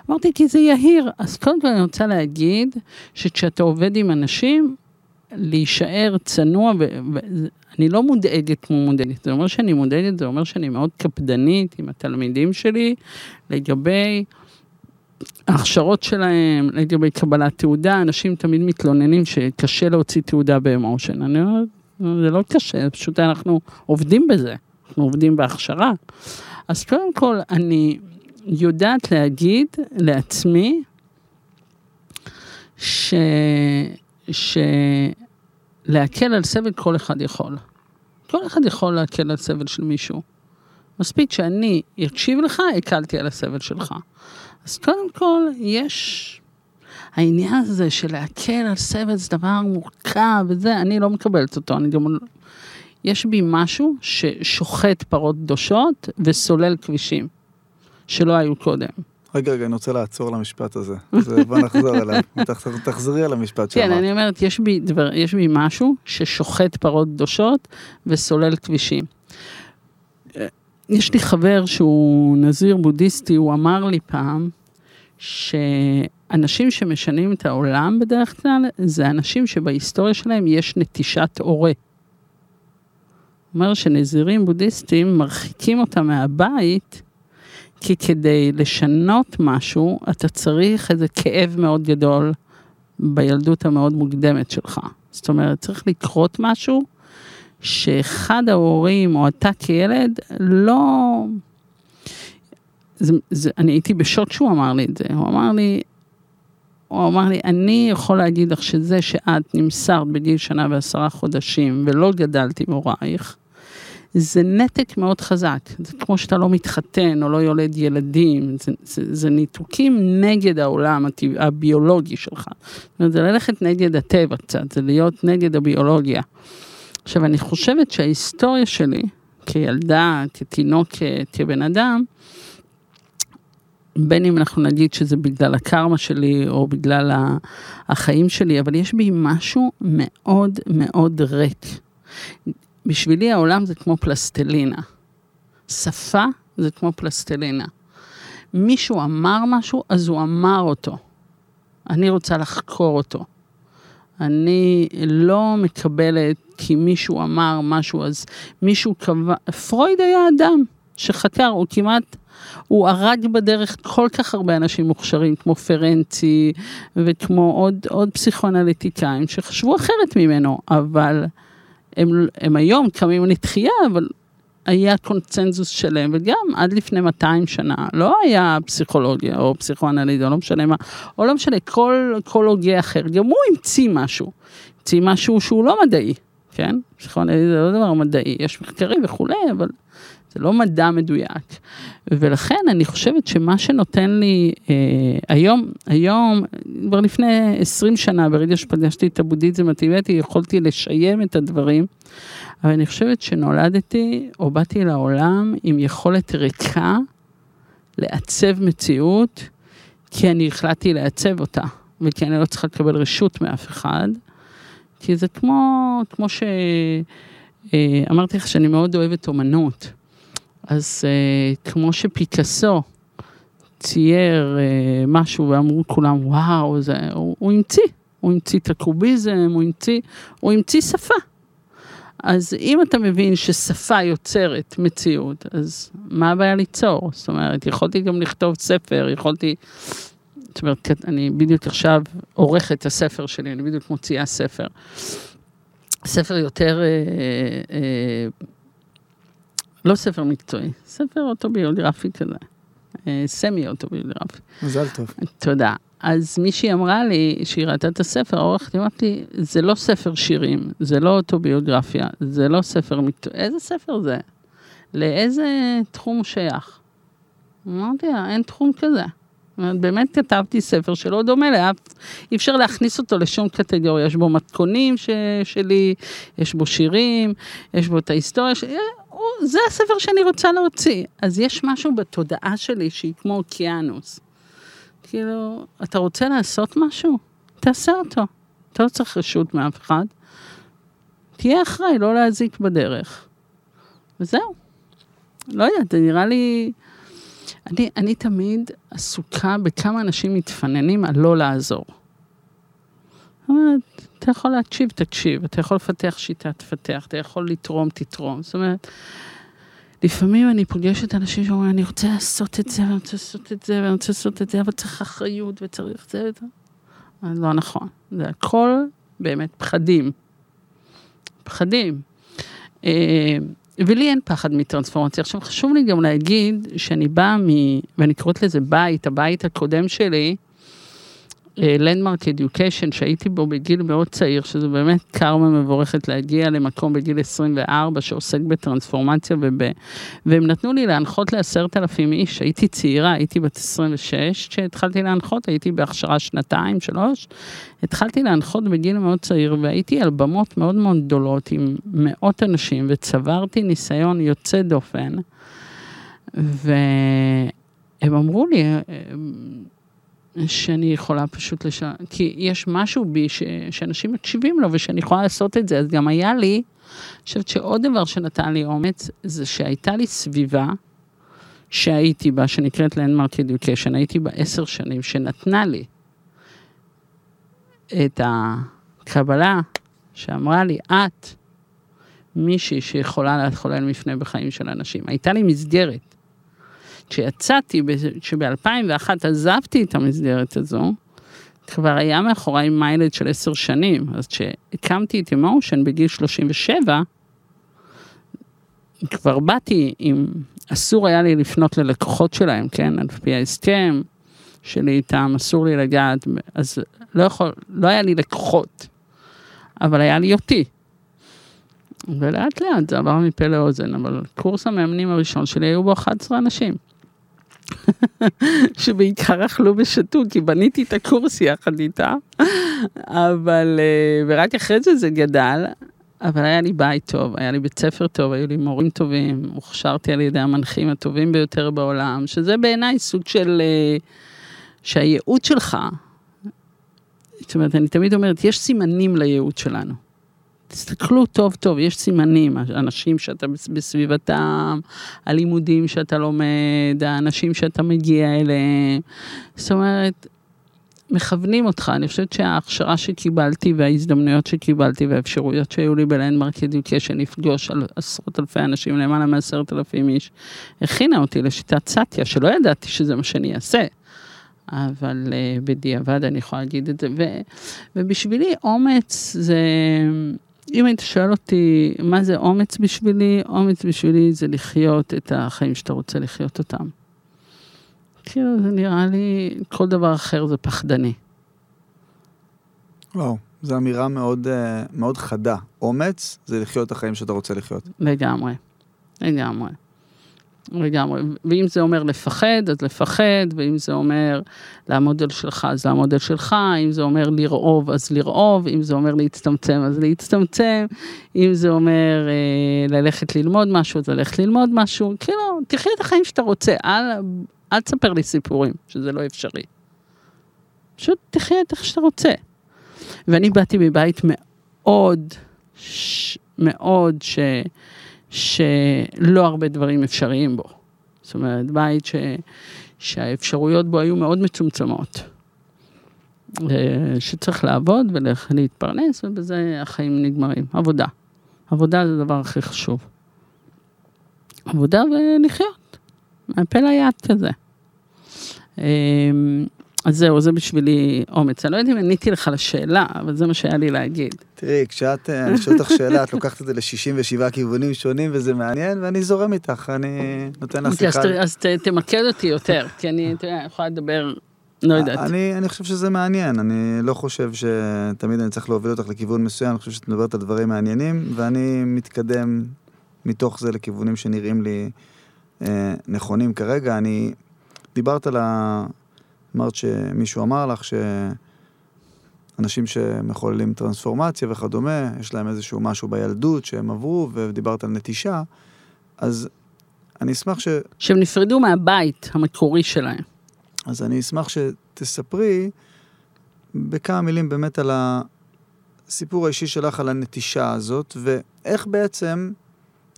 אמרתי, כי זה יהיר. אז קודם כל אני רוצה להגיד, שכשאתה עובד עם אנשים, להישאר צנוע, ואני לא מודאגת כמו מודאגת, זה אומר שאני מודאגת, זה אומר שאני מאוד קפדנית עם התלמידים שלי לגבי ההכשרות שלהם, לגבי קבלת תעודה, אנשים תמיד מתלוננים שקשה להוציא תעודה באמושן, אני אומרת, זה לא קשה, פשוט אנחנו עובדים בזה, אנחנו עובדים בהכשרה. אז קודם כל, אני יודעת להגיד לעצמי ש... שלהקל על סבל כל אחד יכול. כל אחד יכול להקל על סבל של מישהו. מספיק שאני אקשיב לך, הקלתי על הסבל שלך. אז קודם כל, יש... העניין הזה של להקל על סבל זה דבר מורכב וזה, אני לא מקבלת אותו, אני גם... יש בי משהו ששוחט פרות קדושות וסולל כבישים, שלא היו קודם. רגע, רגע, אני רוצה לעצור למשפט הזה. בוא נחזור אליו. תחזרי על המשפט שאמרת. כן, אני אומרת, יש בי, דבר, יש בי משהו ששוחט פרות קדושות וסולל כבישים. יש לי חבר שהוא נזיר בודהיסטי, הוא אמר לי פעם, שאנשים שמשנים את העולם בדרך כלל, זה אנשים שבהיסטוריה שלהם יש נטישת הורה. הוא אומר שנזירים בודהיסטים מרחיקים אותם מהבית, כי כדי לשנות משהו, אתה צריך איזה כאב מאוד גדול בילדות המאוד מוקדמת שלך. זאת אומרת, צריך לקרות משהו שאחד ההורים או אתה כילד לא... זה, זה, אני הייתי בשוק שהוא אמר לי את זה, הוא אמר לי, הוא אמר לי, אני יכול להגיד לך שזה שאת נמסרת בגיל שנה ועשרה חודשים ולא גדלתי עם הורייך, זה נתק מאוד חזק. זה כמו שאתה לא מתחתן או לא יולד ילדים, זה, זה, זה ניתוקים נגד העולם הטבע, הביולוגי שלך. זאת אומרת, זה ללכת נגד הטבע קצת, זה להיות נגד הביולוגיה. עכשיו, אני חושבת שההיסטוריה שלי, כילדה, כתינוקת, כבן אדם, בין אם אנחנו נגיד שזה בגלל הקרמה שלי או בגלל החיים שלי, אבל יש בי משהו מאוד מאוד ריק. בשבילי העולם זה כמו פלסטלינה. שפה זה כמו פלסטלינה. מישהו אמר משהו, אז הוא אמר אותו. אני רוצה לחקור אותו. אני לא מקבלת כי מישהו אמר משהו, אז מישהו קבע, פרויד היה אדם שחקר, הוא כמעט, הוא הרג בדרך כל כך הרבה אנשים מוכשרים, כמו פרנצי וכמו עוד, עוד פסיכואנליטיקאים שחשבו אחרת ממנו, אבל הם, הם היום קמים לתחייה, אבל היה קונצנזוס שלם, וגם עד לפני 200 שנה לא היה פסיכולוגיה או פסיכואנליזה, לא משנה מה, או לא משנה, כל, כל הוגה אחר, גם הוא המציא משהו, המציא משהו שהוא לא מדעי, כן? פסיכואנליזה זה לא דבר מדעי, יש מחקרים וכולי, אבל לא מדע מדויק. ולכן אני חושבת שמה שנותן לי אה, היום, היום, כבר לפני 20 שנה, ברגע שפגשתי את הבודהיזם הטיבטי, יכולתי לשיים את הדברים, אבל אני חושבת שנולדתי או באתי לעולם עם יכולת ריקה לעצב מציאות, כי אני החלטתי לעצב אותה, וכי אני לא צריכה לקבל רשות מאף אחד, כי זה כמו, כמו שאמרתי אה, לך שאני מאוד אוהבת אומנות. אז uh, כמו שפיקאסו צייר uh, משהו ואמרו כולם, וואו, זה, הוא, הוא המציא, הוא המציא את הקוביזם, הוא המציא, הוא המציא שפה. אז אם אתה מבין ששפה יוצרת מציאות, אז מה הבעיה ליצור? זאת אומרת, יכולתי גם לכתוב ספר, יכולתי... זאת אומרת, אני בדיוק עכשיו עורכת את הספר שלי, אני בדיוק מוציאה ספר. ספר יותר... אה, אה, לא ספר מקצועי, ספר אוטוביוגרפי כזה, אה, סמי אוטוביוגרפי. מזל טוב. תודה. אז מישהי אמרה לי, שהיא ראתה את הספר, העורכת, אמרתי, זה לא ספר שירים, זה לא אוטוביוגרפיה, זה לא ספר מקצועי, איזה ספר זה? לאיזה תחום הוא שייך? אמרתי לה, אין תחום כזה. באמת כתבתי ספר שלא דומה לאף, אי אפשר להכניס אותו לשום קטגוריה, יש בו מתכונים ש, שלי, יש בו שירים, יש בו את ההיסטוריה שלי, זה הספר שאני רוצה להוציא. אז יש משהו בתודעה שלי שהיא כמו אוקיינוס. כאילו, אתה רוצה לעשות משהו? תעשה אותו. אתה לא צריך רשות מאף אחד. תהיה אחראי, לא להזיק בדרך. וזהו. לא יודעת, זה נראה לי... אני, אני תמיד עסוקה בכמה אנשים מתפננים על לא לעזור. אתה יכול להקשיב, תקשיב, אתה יכול לפתח שיטה, תפתח, אתה יכול לתרום, תתרום. זאת אומרת, לפעמים אני פוגשת אנשים שאומרים, אני רוצה לעשות את זה, ואני רוצה לעשות את זה, ואני רוצה לעשות את זה, אבל צריך אחריות וצריך זה וזה. לא נכון, זה הכל באמת פחדים. פחדים. אה, ולי אין פחד מטרנספורמציה. עכשיו חשוב לי גם להגיד שאני באה מ... ואני קוראת לזה בית, הבית הקודם שלי, לנדמרק uh, אדיוקיישן, שהייתי בו בגיל מאוד צעיר, שזו באמת קרמה מבורכת להגיע למקום בגיל 24 שעוסק בטרנספורמציה, וב... והם נתנו לי להנחות לעשרת אלפים איש, הייתי צעירה, הייתי בת 26, כשהתחלתי להנחות, הייתי בהכשרה שנתיים, שלוש, התחלתי להנחות בגיל מאוד צעיר, והייתי על במות מאוד מאוד גדולות עם מאות אנשים, וצברתי ניסיון יוצא דופן, והם אמרו לי, שאני יכולה פשוט לש... כי יש משהו בי ש... שאנשים מקשיבים לו ושאני יכולה לעשות את זה, אז גם היה לי, אני חושבת שעוד דבר שנתן לי אומץ, זה שהייתה לי סביבה שהייתי בה, שנקראת Landmark Education, הייתי בה עשר שנים, שנתנה לי את הקבלה שאמרה לי, את מישהי שיכולה לחולל מפנה בחיים של אנשים. הייתה לי מסגרת. כשיצאתי, שב-2001 עזבתי את המסגרת הזו, כבר היה מאחוריי מיילד של עשר שנים, אז כשהקמתי את אמושן בגיל 37, כבר באתי עם, אסור היה לי לפנות ללקוחות שלהם, כן, על פי ההסכם שלי איתם, אסור לי לגעת, אז לא יכול, לא היה לי לקוחות, אבל היה לי אותי. ולאט לאט זה עבר מפה לאוזן, אבל קורס המאמנים הראשון שלי היו בו 11 אנשים. שבעיקר אכלו ושתו, כי בניתי את הקורס יחד איתה, אבל, אה, ורק אחרי זה זה גדל, אבל היה לי בית טוב, היה לי בית ספר טוב, היו לי מורים טובים, הוכשרתי על ידי המנחים הטובים ביותר בעולם, שזה בעיניי סוג של, אה, שהייעוד שלך, זאת אומרת, אני תמיד אומרת, יש סימנים לייעוד שלנו. תסתכלו טוב טוב, יש סימנים, אנשים שאתה בסביבתם, הלימודים שאתה לומד, האנשים שאתה מגיע אליהם, זאת אומרת, מכוונים אותך, אני חושבת שההכשרה שקיבלתי וההזדמנויות שקיבלתי והאפשרויות שהיו לי בלנדמרק אדיוקיישן לפגוש על עשרות אלפי אנשים, למעלה מעשרת אלפים איש, הכינה אותי לשיטת סאטיה, שלא ידעתי שזה מה שאני אעשה. אבל uh, בדיעבד אני יכולה להגיד את זה, ו, ובשבילי אומץ זה, אם היית שואל אותי מה זה אומץ בשבילי, אומץ בשבילי זה לחיות את החיים שאתה רוצה לחיות אותם. כאילו, זה נראה לי, כל דבר אחר זה פחדני. וואו, זו אמירה מאוד, אה, מאוד חדה. אומץ זה לחיות את החיים שאתה רוצה לחיות. לגמרי, לגמרי. לגמרי. ואם זה אומר לפחד, אז לפחד, ואם זה אומר לעמוד על שלך, אז לעמוד על שלך, אם זה אומר לרעוב, אז לרעוב, אם זה אומר להצטמצם, אז להצטמצם, אם זה אומר אה, ללכת ללמוד משהו, אז ללכת ללמוד משהו, כאילו, תחיה את החיים שאתה רוצה, אל, אל תספר לי סיפורים, שזה לא אפשרי. פשוט תחיה את איך שאתה רוצה. ואני באתי מבית מאוד, ש, מאוד, ש... שלא הרבה דברים אפשריים בו. זאת אומרת, בית ש, שהאפשרויות בו היו מאוד מצומצמות. אה, שצריך לעבוד ולהתפרנס, ובזה החיים נגמרים. עבודה. עבודה זה הדבר הכי חשוב. עבודה ולחיות. מהפה ליד כזה. אה, אז זהו, זה בשבילי אומץ. אני לא יודעת אם עניתי לך לשאלה, אבל זה מה שהיה לי להגיד. תראי, כשאת, אה, אני שואל אותך שאלה, את לוקחת את זה ל-67 כיוונים שונים, וזה מעניין, ואני זורם איתך, אני נותן לך שיחה. אז תמקד אותי יותר, כי אני, אתה יודע, יכולה לדבר, לא יודעת. אני, אני חושב שזה מעניין, אני לא חושב שתמיד אני צריך להוביל אותך לכיוון מסוים, אני חושב שאת מדברת על דברים מעניינים, ואני מתקדם מתוך זה לכיוונים שנראים לי אה, נכונים כרגע. אני, דיברת על ה... אמרת שמישהו אמר לך שאנשים שמחוללים טרנספורמציה וכדומה, יש להם איזשהו משהו בילדות שהם עברו, ודיברת על נטישה, אז אני אשמח ש... שהם נפרדו מהבית המקורי שלהם. אז אני אשמח שתספרי בכמה מילים באמת על הסיפור האישי שלך, על הנטישה הזאת, ואיך בעצם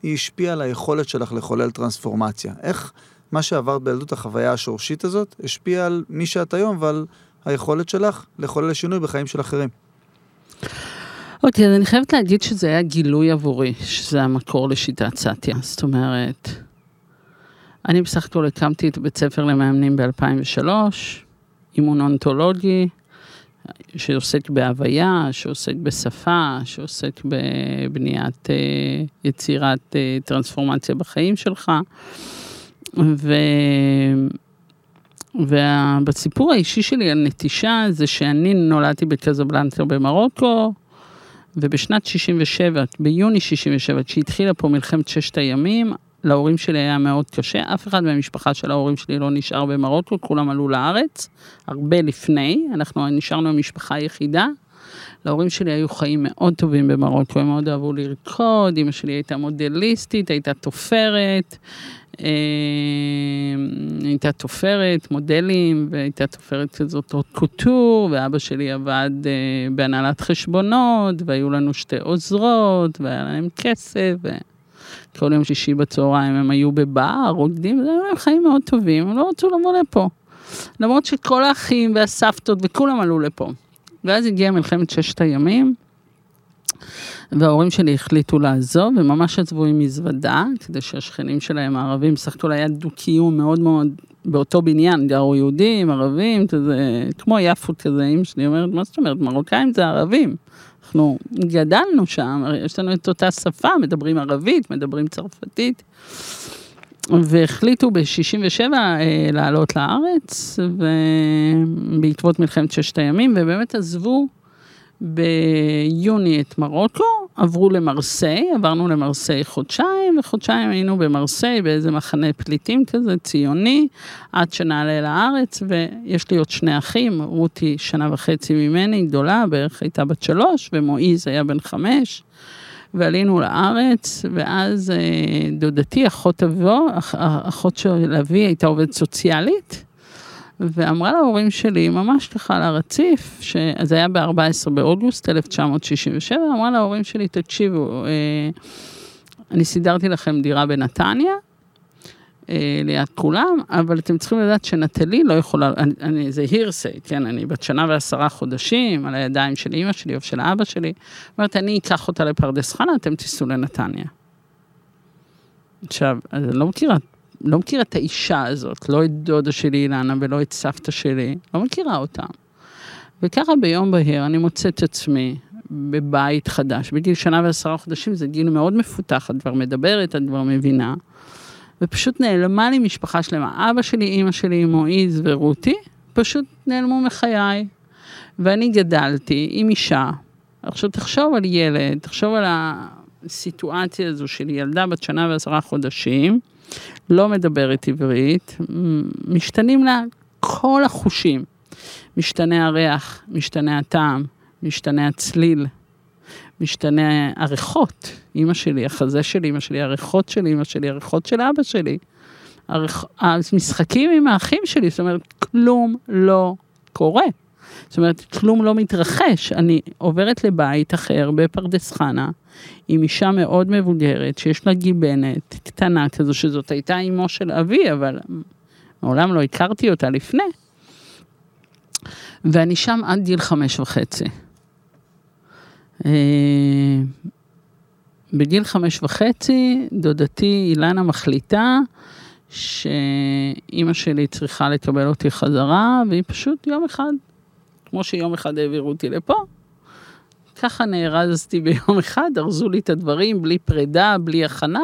היא השפיעה על היכולת שלך לחולל טרנספורמציה. איך מה שעברת בילדות, החוויה השורשית הזאת, השפיע על מי שאת היום ועל היכולת שלך לחולל שינוי בחיים של אחרים. אוקיי, אז אני חייבת להגיד שזה היה גילוי עבורי, שזה המקור לשיטת סאטיה. זאת אומרת, אני בסך הכל הקמתי את בית ספר למאמנים ב-2003, אימון אונתולוגי, שעוסק בהוויה, שעוסק בשפה, שעוסק בבניית, אה, יצירת אה, טרנספורמציה בחיים שלך. ו... ובסיפור האישי שלי על נטישה זה שאני נולדתי בקזבלנטר במרוקו, ובשנת 67, ביוני 67, כשהתחילה פה מלחמת ששת הימים, להורים שלי היה מאוד קשה, אף אחד מהמשפחה של ההורים שלי לא נשאר במרוקו, כולם עלו לארץ, הרבה לפני, אנחנו נשארנו המשפחה היחידה. להורים שלי היו חיים מאוד טובים במרוקו, הם מאוד אהבו לרקוד, אמא שלי הייתה מודליסטית, הייתה תופרת, הייתה תופרת, מודלים, והייתה תופרת כזאת עוד קוטור, ואבא שלי עבד אה, בהנהלת חשבונות, והיו לנו שתי עוזרות, והיה להם כסף. ו... כל יום שישי בצהריים הם היו בבר, רוקדים, היו להם חיים מאוד טובים, הם לא רצו לבוא לפה. למרות שכל האחים והסבתות וכולם עלו לפה. ואז הגיעה מלחמת ששת הימים, וההורים שלי החליטו לעזוב, וממש עזבו עם מזוודה, כדי שהשכנים שלהם הערבים, סך הכל היה דו-קיום מאוד מאוד, באותו בניין גרו יהודים, ערבים, כזה, כמו יפות כזה, אמא שלי אומרת, מה זאת אומרת, מרוקאים זה ערבים. אנחנו גדלנו שם, יש לנו את אותה שפה, מדברים ערבית, מדברים צרפתית. והחליטו ב-67 אה, לעלות לארץ, בעקבות מלחמת ששת הימים, ובאמת עזבו ביוני את מרוקו, עברו למרסיי, עברנו למרסיי חודשיים, וחודשיים היינו במרסיי באיזה מחנה פליטים כזה, ציוני, עד שנעלה לארץ, ויש לי עוד שני אחים, רותי שנה וחצי ממני, גדולה, בערך הייתה בת שלוש, ומועיז היה בן חמש. ועלינו לארץ, ואז אה, דודתי, אחות אבו, אחות של אבי הייתה עובדת סוציאלית, ואמרה להורים שלי, ממש ככה על הרציף, שזה היה ב-14 באוגוסט 1967, אמרה להורים שלי, תקשיבו, אה, אני סידרתי לכם דירה בנתניה, אה, ליד כולם, אבל אתם צריכים לדעת שנטלי לא יכולה, אני, אני, זה הירסי, כן, אני בת שנה ועשרה חודשים, על הידיים של אימא שלי או של אבא שלי, אומרת, אני אקח אותה לפרדס חנה, אתם תיסעו לנתניה. עכשיו, אני לא מכירה, לא מכירה את האישה הזאת, לא את דודה שלי אילנה ולא את סבתא שלי, לא מכירה אותה. וככה ביום בהיר אני מוצאת את עצמי בבית חדש, בגיל שנה ועשרה חודשים, זה גיל מאוד מפותח, את כבר מדברת, את כבר מבינה. ופשוט נעלמה לי משפחה שלמה. אבא שלי, אימא שלי, מועיז ורותי, פשוט נעלמו מחיי. ואני גדלתי עם אישה. עכשיו תחשוב על ילד, תחשוב על הסיטואציה הזו של ילדה בת שנה ועשרה חודשים, לא מדברת עברית, משתנים לה כל החושים. משתנה הריח, משתנה הטעם, משתנה הצליל, משתנה הריחות, אימא שלי, החזה של אימא שלי, הריחות של אימא שלי, הריחות של אבא שלי, הריח... המשחקים עם האחים שלי, זאת אומרת, כלום לא קורה. זאת אומרת, כלום לא מתרחש. אני עוברת לבית אחר בפרדס חנה, עם אישה מאוד מבוגרת, שיש לה גיבנת קטנה כזו, שזאת הייתה אימו של אבי, אבל מעולם לא הכרתי אותה לפני. ואני שם עד גיל חמש וחצי. אה, בגיל חמש וחצי, דודתי אילנה מחליטה שאימא שלי צריכה לקבל אותי חזרה, והיא פשוט יום אחד, כמו שיום אחד העבירו אותי לפה, ככה נארזתי ביום אחד, ארזו לי את הדברים בלי פרידה, בלי הכנה.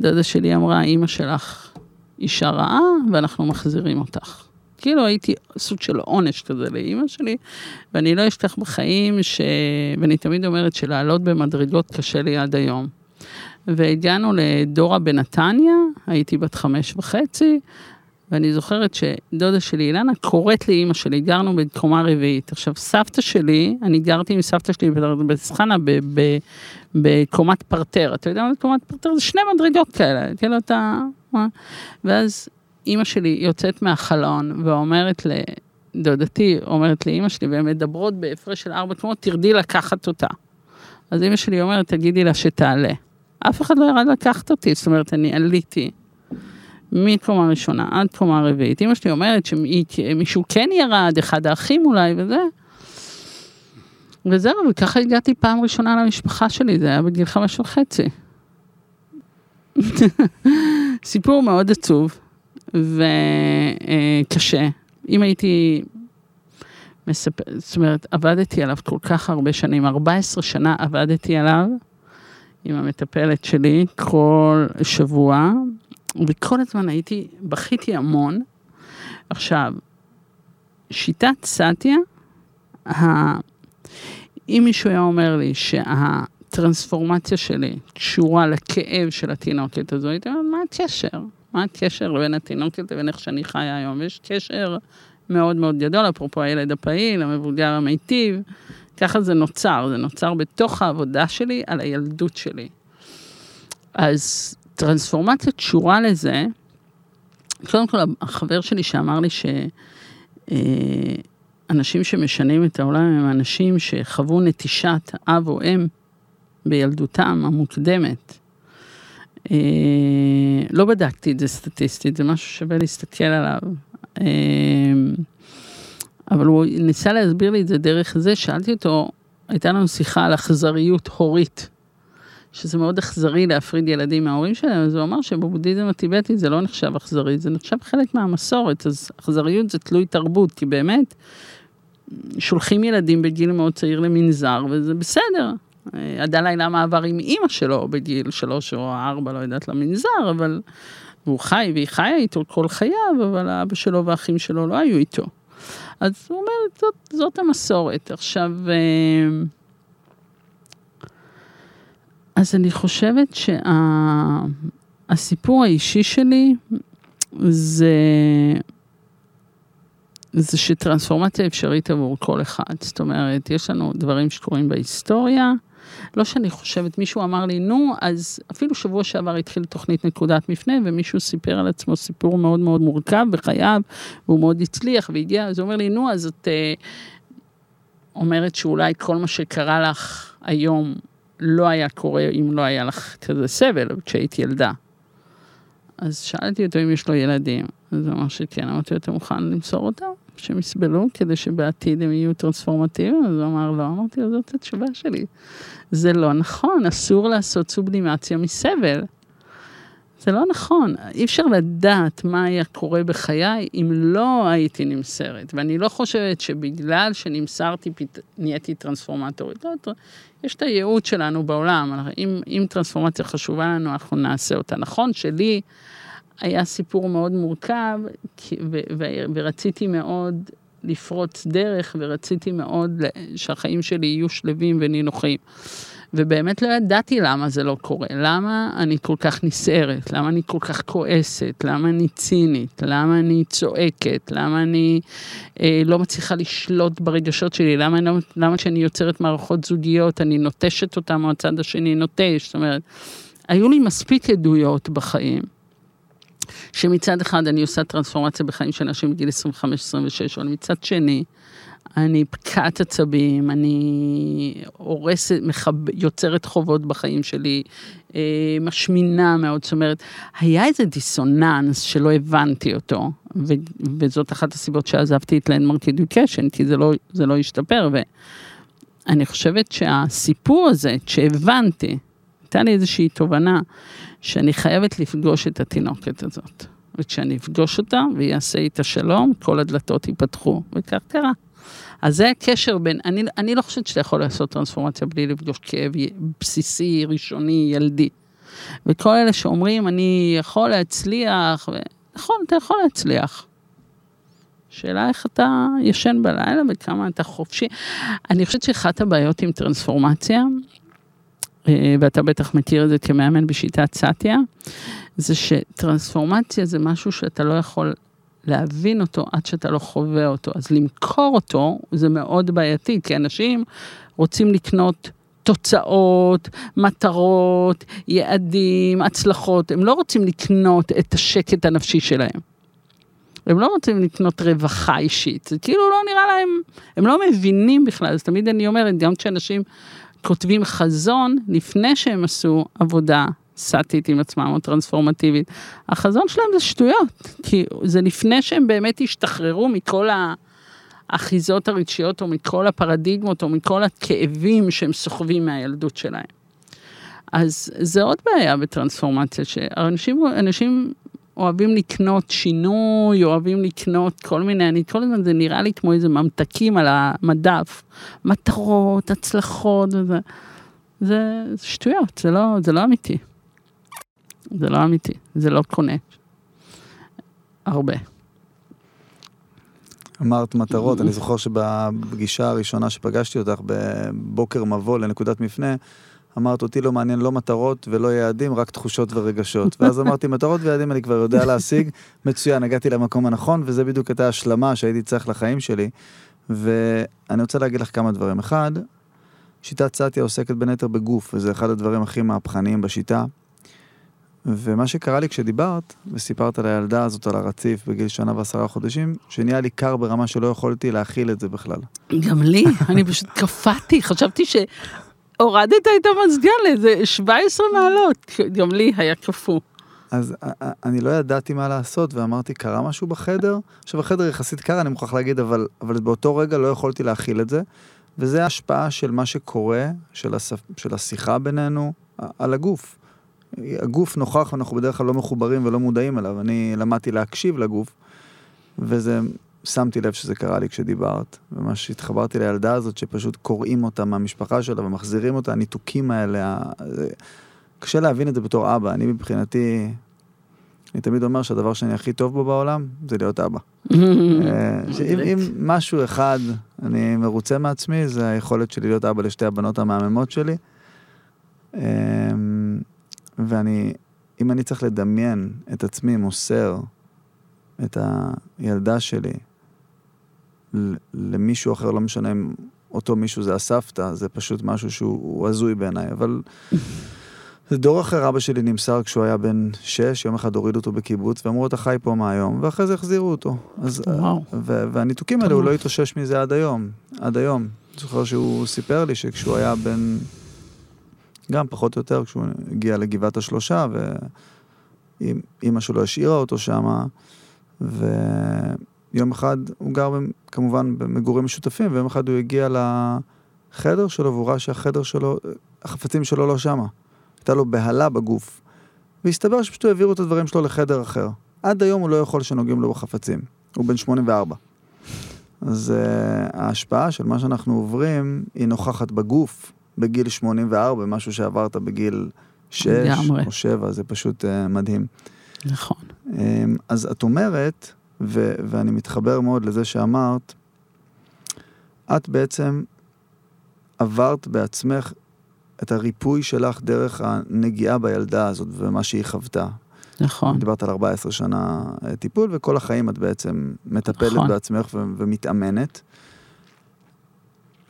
דודה שלי אמרה, אימא שלך אישה רעה, ואנחנו מחזירים אותך. כאילו הייתי סוג של עונש כזה לאימא שלי, ואני לא אשכח בחיים, ש... ואני תמיד אומרת שלעלות במדרגות קשה לי עד היום. והגענו לדורה בנתניה, הייתי בת חמש וחצי, ואני זוכרת שדודה שלי אילנה קוראת לאימא שלי, גרנו בקומה רביעית. עכשיו, סבתא שלי, אני גרתי עם סבתא שלי בסחנה בקומת פרטר. אתה יודע מה זה קומת פרטר? זה שני מדרגות כאלה, כאילו אתה... ואז אימא שלי יוצאת מהחלון ואומרת לדודתי, אומרת לאימא שלי, והן מדברות בהפרש של ארבע קומות, תרדי לקחת אותה. אז אימא שלי אומרת, תגידי לה שתעלה. אף אחד לא ירד לקחת אותי, זאת אומרת, אני עליתי מקומה ראשונה עד קומה רביעית. אימא שלי אומרת שמישהו כן ירד, אחד האחים אולי וזה. וזהו, וככה הגעתי פעם ראשונה למשפחה שלי, זה היה בגיל חמש וחצי. סיפור מאוד עצוב. וקשה. אם הייתי מספר, זאת אומרת, עבדתי עליו כל כך הרבה שנים, 14 שנה עבדתי עליו עם המטפלת שלי כל שבוע, וכל הזמן הייתי, בכיתי המון. עכשיו, שיטת סאטיה, אם מישהו היה אומר לי שהטרנספורמציה שלי קשורה לכאב של התינוקת הזו, הייתי אומרת, מה הקשר? מה הקשר בין התינוקת לבין איך שאני חיה היום? יש קשר מאוד מאוד גדול, אפרופו הילד הפעיל, המבוגר המיטיב, ככה זה נוצר, זה נוצר בתוך העבודה שלי על הילדות שלי. אז טרנספורמציה קשורה לזה, קודם כל החבר שלי שאמר לי שאנשים שמשנים את העולם הם אנשים שחוו נטישת אב או אם בילדותם המוקדמת. אה, לא בדקתי את זה סטטיסטית, זה משהו שווה להסתכל עליו. אה, אבל הוא ניסה להסביר לי את זה דרך זה, שאלתי אותו, הייתה לנו שיחה על אכזריות הורית. שזה מאוד אכזרי להפריד ילדים מההורים שלהם, אז הוא אמר שבבודהיזם הטיבטי זה לא נחשב אכזרי, זה נחשב חלק מהמסורת, אז אכזריות זה תלוי תרבות, כי באמת, שולחים ילדים בגיל מאוד צעיר למנזר, וזה בסדר. הדלאי למה עבר עם אימא שלו בגיל שלוש או ארבע, לא יודעת, למנזר, אבל הוא חי והיא חיה איתו כל חייו, אבל האבא שלו והאחים שלו לא היו איתו. אז הוא אומר, זאת, זאת המסורת. עכשיו, אה, אז אני חושבת שהסיפור שה, האישי שלי זה, זה שטרנספורמציה אפשרית עבור כל אחד. זאת אומרת, יש לנו דברים שקורים בהיסטוריה. לא שאני חושבת, מישהו אמר לי, נו, אז אפילו שבוע שעבר התחיל תוכנית נקודת מפנה, ומישהו סיפר על עצמו סיפור מאוד מאוד מורכב בחייו, והוא מאוד הצליח והגיע, אז הוא אומר לי, נו, אז את אה, אומרת שאולי כל מה שקרה לך היום לא היה קורה אם לא היה לך כזה סבל כשהיית ילדה. אז שאלתי אותו אם יש לו ילדים, אז הוא אמר שכן, אמרתי לו, אתה מוכן למסור אותם? שהם יסבלו כדי שבעתיד הם יהיו טרנספורמטיביים? אז הוא אמר לא, אמרתי לו, זאת התשובה שלי. זה לא נכון, אסור לעשות סובלימציה מסבל. זה לא נכון, אי אפשר לדעת מה היה קורה בחיי אם לא הייתי נמסרת. ואני לא חושבת שבגלל שנמסרתי, נהייתי טרנספורמטורית. לא, יש את הייעוד שלנו בעולם, אם, אם טרנספורמציה חשובה לנו, אנחנו נעשה אותה. נכון שלי היה סיפור מאוד מורכב, ו, ו, ורציתי מאוד לפרוץ דרך, ורציתי מאוד שהחיים שלי יהיו שלווים ונינוחים. ובאמת לא ידעתי למה זה לא קורה, למה אני כל כך נסערת, למה אני כל כך כועסת, למה אני צינית, למה אני צועקת, למה אני אה, לא מצליחה לשלוט ברגשות שלי, למה, לא, למה כשאני יוצרת מערכות זוגיות אני נוטשת אותם או הצד השני? נוטש, זאת אומרת, היו לי מספיק עדויות בחיים. שמצד אחד אני עושה טרנספורמציה בחיים של אנשים בגיל 25-26, אבל מצד שני, אני פקעת עצבים, אני הורסת, מחב... יוצרת חובות בחיים שלי, אה, משמינה מאוד, זאת אומרת, היה איזה דיסוננס שלא הבנתי אותו, ו... וזאת אחת הסיבות שעזבתי את לנדמרק אדיוקיישן, כי זה לא, זה לא השתפר, ואני חושבת שהסיפור הזה, שהבנתי, הייתה לי איזושהי תובנה, שאני חייבת לפגוש את התינוקת הזאת. וכשאני אפגוש אותה ויעשה איתה שלום, כל הדלתות ייפתחו, וכך קרה. אז זה הקשר בין, אני, אני לא חושבת שאתה יכול לעשות טרנספורמציה בלי לפגוש כאב בסיסי, ראשוני, ילדי. וכל אלה שאומרים, אני יכול להצליח, ו... נכון, אתה יכול להצליח. שאלה איך אתה ישן בלילה וכמה אתה חופשי. אני חושבת שאחת הבעיות עם טרנספורמציה, אה, ואתה בטח מכיר את זה כמאמן בשיטת סאטיה, זה שטרנספורמציה זה משהו שאתה לא יכול להבין אותו עד שאתה לא חווה אותו. אז למכור אותו זה מאוד בעייתי, כי אנשים רוצים לקנות תוצאות, מטרות, יעדים, הצלחות, הם לא רוצים לקנות את השקט הנפשי שלהם. הם לא רוצים לקנות רווחה אישית, זה כאילו לא נראה להם, הם לא מבינים בכלל, אז תמיד אני אומרת, גם כשאנשים כותבים חזון, לפני שהם עשו עבודה סאטית עם עצמם או טרנספורמטיבית. החזון שלהם זה שטויות, כי זה לפני שהם באמת השתחררו מכל האחיזות הרגשיות או מכל הפרדיגמות או מכל הכאבים שהם סוחבים מהילדות שלהם. אז זה עוד בעיה בטרנספורמציה, שאנשים אנשים אוהבים לקנות שינוי, אוהבים לקנות כל מיני, אני כל הזמן, זה נראה לי כמו איזה ממתקים על המדף, מטרות, הצלחות, וזה, זה, זה שטויות, זה לא, זה לא אמיתי. זה לא אמיתי, זה לא קונה. הרבה. אמרת מטרות, אני זוכר שבפגישה הראשונה שפגשתי אותך בבוקר מבוא לנקודת מפנה, אמרת אותי לא מעניין לא מטרות ולא יעדים, רק תחושות ורגשות. ואז אמרתי מטרות ויעדים אני כבר יודע להשיג, מצוין, הגעתי למקום הנכון, וזה בדיוק הייתה השלמה שהייתי צריך לחיים שלי. ואני רוצה להגיד לך כמה דברים. אחד, שיטת סאטיה עוסקת בין היתר בגוף, וזה אחד הדברים הכי מהפכניים בשיטה. ומה שקרה לי כשדיברת, וסיפרת על הילדה הזאת על הרציף בגיל שנה ועשרה חודשים, שנהיה לי קר ברמה שלא יכולתי להכיל את זה בכלל. גם לי, אני פשוט קפאתי, חשבתי שהורדת את המזגן לאיזה 17 מעלות, גם לי היה קפוא. אז אני לא ידעתי מה לעשות, ואמרתי, קרה משהו בחדר? עכשיו, החדר יחסית קר, אני מוכרח להגיד, אבל, אבל באותו רגע לא יכולתי להכיל את זה, וזה ההשפעה של מה שקורה, של, הספ... של השיחה בינינו, על הגוף. הגוף נוכח, אנחנו בדרך כלל לא מחוברים ולא מודעים אליו. אני למדתי להקשיב לגוף, וזה, שמתי לב שזה קרה לי כשדיברת. ממש התחברתי לילדה הזאת שפשוט קוראים אותה מהמשפחה שלה ומחזירים אותה, הניתוקים האלה. זה... קשה להבין את זה בתור אבא. אני מבחינתי, אני תמיד אומר שהדבר שאני הכי טוב בו בעולם, זה להיות אבא. אה, אם משהו אחד אני מרוצה מעצמי, זה היכולת שלי להיות אבא לשתי הבנות המהממות שלי. ואני, אם אני צריך לדמיין את עצמי מוסר את הילדה שלי למישהו אחר, לא משנה אם אותו מישהו זה הסבתא, זה פשוט משהו שהוא הזוי בעיניי, אבל זה דור אחר אבא שלי נמסר כשהוא היה בן שש, יום אחד הורידו אותו בקיבוץ ואמרו, אתה חי פה מהיום, ואחרי זה החזירו אותו. אז, וואו. והניתוקים האלה, הוא לא התאושש מזה עד היום, עד היום. זוכר שהוא סיפר לי שכשהוא היה בן גם פחות או יותר כשהוא הגיע לגבעת השלושה, ואימא שלו השאירה אותו שם, ויום אחד הוא גר כמובן במגורים משותפים, ויום אחד הוא הגיע לחדר שלו, והוא ראה שהחדר שלו, החפצים שלו לא שמה. הייתה לו בהלה בגוף. והסתבר שפשוט העבירו את הדברים שלו לחדר אחר. עד היום הוא לא יכול שנוגעים לו בחפצים. הוא בן 84. אז uh, ההשפעה של מה שאנחנו עוברים היא נוכחת בגוף, בגיל 84, משהו שעברת בגיל 6 או 7, זה פשוט uh, מדהים. נכון. Um, אז את אומרת, ו- ואני מתחבר מאוד לזה שאמרת, את בעצם עברת בעצמך את הריפוי שלך דרך הנגיעה בילדה הזאת ומה שהיא חוותה. נכון. דיברת על 14 שנה אה, טיפול, וכל החיים את בעצם מטפלת נכון. בעצמך ו- ומתאמנת.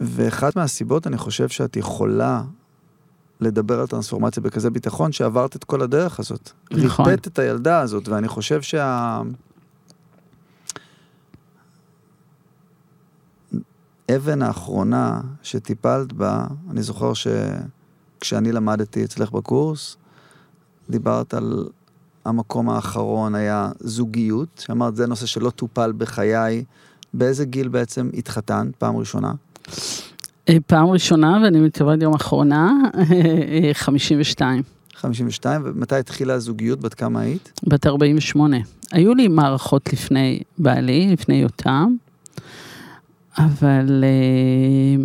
ואחת מהסיבות, אני חושב שאת יכולה לדבר על טרנספורמציה בכזה ביטחון, שעברת את כל הדרך הזאת. נכון. ריפאת את הילדה הזאת, ואני חושב שה... אבן האחרונה שטיפלת בה, אני זוכר שכשאני למדתי אצלך בקורס, דיברת על המקום האחרון היה זוגיות, שאמרת זה נושא שלא טופל בחיי. באיזה גיל בעצם התחתנת פעם ראשונה? אה, פעם ראשונה, ואני מקווה גם אחרונה, 52. 52, ומתי התחילה הזוגיות? בת כמה היית? בת 48. היו לי מערכות לפני בעלי, לפני יותם, אבל אה,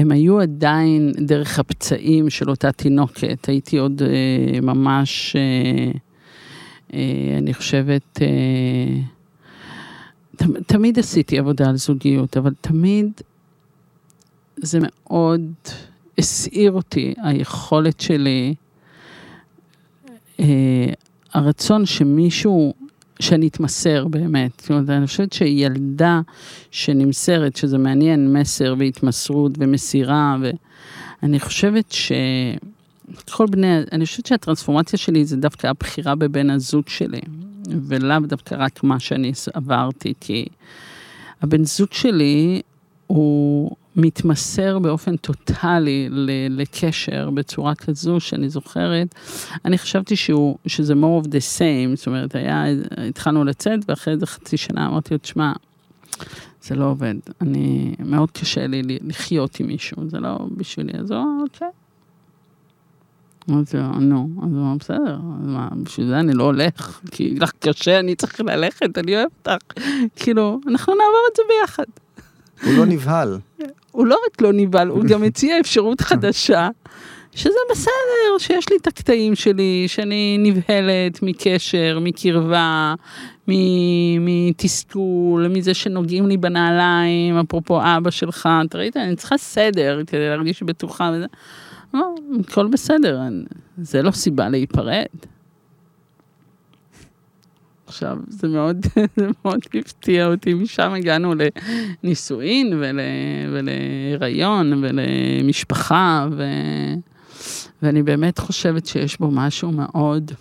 הם היו עדיין דרך הפצעים של אותה תינוקת. הייתי עוד אה, ממש, אני חושבת, תמיד עשיתי עבודה על זוגיות, אבל תמיד זה מאוד הסעיר אותי, היכולת שלי, אה, הרצון שמישהו, שאני אתמסר באמת. זאת אומרת, אני חושבת שילדה שנמסרת, שזה מעניין, מסר והתמסרות ומסירה, ואני חושבת ש... כל בני, אני חושבת שהטרנספורמציה שלי זה דווקא הבחירה בבן הזוג שלי, ולאו דווקא רק מה שאני עברתי, כי הבן זוג שלי הוא מתמסר באופן טוטאלי לקשר בצורה כזו שאני זוכרת, אני חשבתי שהוא, שזה more of the same, זאת אומרת, היה, התחלנו לצאת ואחרי איזה חצי שנה אמרתי לו, תשמע, זה לא עובד, אני, מאוד קשה לי לחיות עם מישהו, זה לא בשבילי, אז הוא, אוקיי. אמרתי לו, נו, אז הוא אמר, בסדר, אז מה, בשביל זה אני לא הולך, כי לך קשה, אני צריך ללכת, אני אוהב אותך. כאילו, אנחנו נעבור את זה ביחד. הוא לא נבהל. הוא לא רק לא נבהל, הוא גם הציע אפשרות חדשה, שזה בסדר, שיש לי את הקטעים שלי, שאני נבהלת מקשר, מקרבה, מתסכול, מזה שנוגעים לי בנעליים, אפרופו אבא שלך, אתה ראית, אני צריכה סדר כדי להרגיש בטוחה וזה. לא, הכל בסדר, זה לא סיבה להיפרד. עכשיו, זה מאוד, זה מאוד הפתיע אותי, משם הגענו לנישואין ול, ולהיריון ולמשפחה, ו, ואני באמת חושבת שיש בו משהו מאוד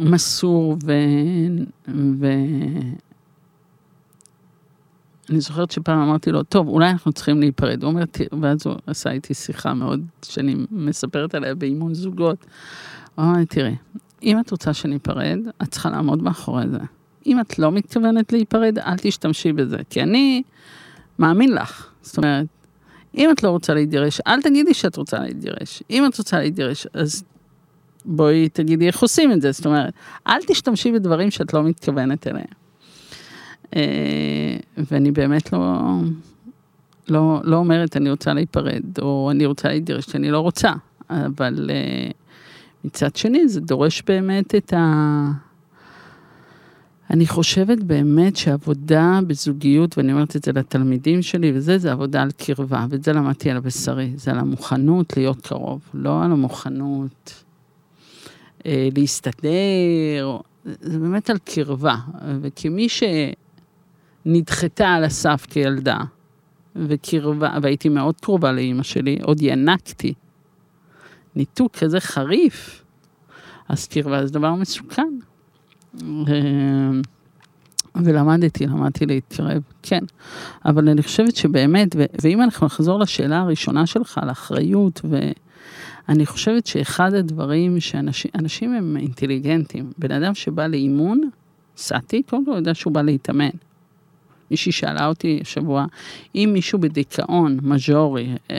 מסור ו... ו... זוכרת שפעם אמרתי לו, טוב, אולי אנחנו צריכים להיפרד. הוא אומר, ואז הוא עשה איתי שיחה מאוד, שאני מספרת עליה באימון זוגות. הוא אמר לי, תראי, אם את רוצה שניפרד, את צריכה לעמוד מאחורי זה. אם את לא מתכוונת להיפרד, אל תשתמשי בזה, כי אני מאמין לך. זאת אומרת, אם את לא רוצה להתגרש, אל תגידי שאת רוצה להתגרש. אם את רוצה להתגרש, אז בואי תגידי איך עושים את זה. זאת אומרת, אל תשתמשי בדברים שאת לא מתכוונת אליהם. אה, ואני באמת לא, לא, לא אומרת אני רוצה להיפרד, או אני רוצה להתגרש, אני לא רוצה, אבל אה, מצד שני זה דורש באמת את ה... אני חושבת באמת שעבודה בזוגיות, ואני אומרת את זה לתלמידים שלי, וזה, זה עבודה על קרבה, ואת זה למדתי על הבשרי, זה על המוכנות להיות קרוב, לא על המוכנות אה, להסתדר, זה באמת על קרבה, וכמי ש... נדחתה על הסף כילדה, וקרבה, והייתי מאוד קרובה לאימא שלי, עוד ינקתי. ניתוק כזה חריף, אז קרבה זה דבר מסוכן. ולמדתי, למדתי להתקרב, כן. אבל אני חושבת שבאמת, ואם אנחנו נחזור לשאלה הראשונה שלך על אחריות, ואני חושבת שאחד הדברים שאנשים הם אינטליגנטים, בן אדם שבא לאימון, סעתי, קודם כל יודע שהוא בא להתאמן. מישהי שאלה אותי השבוע, אם מישהו בדיכאון מז'ורי, אה,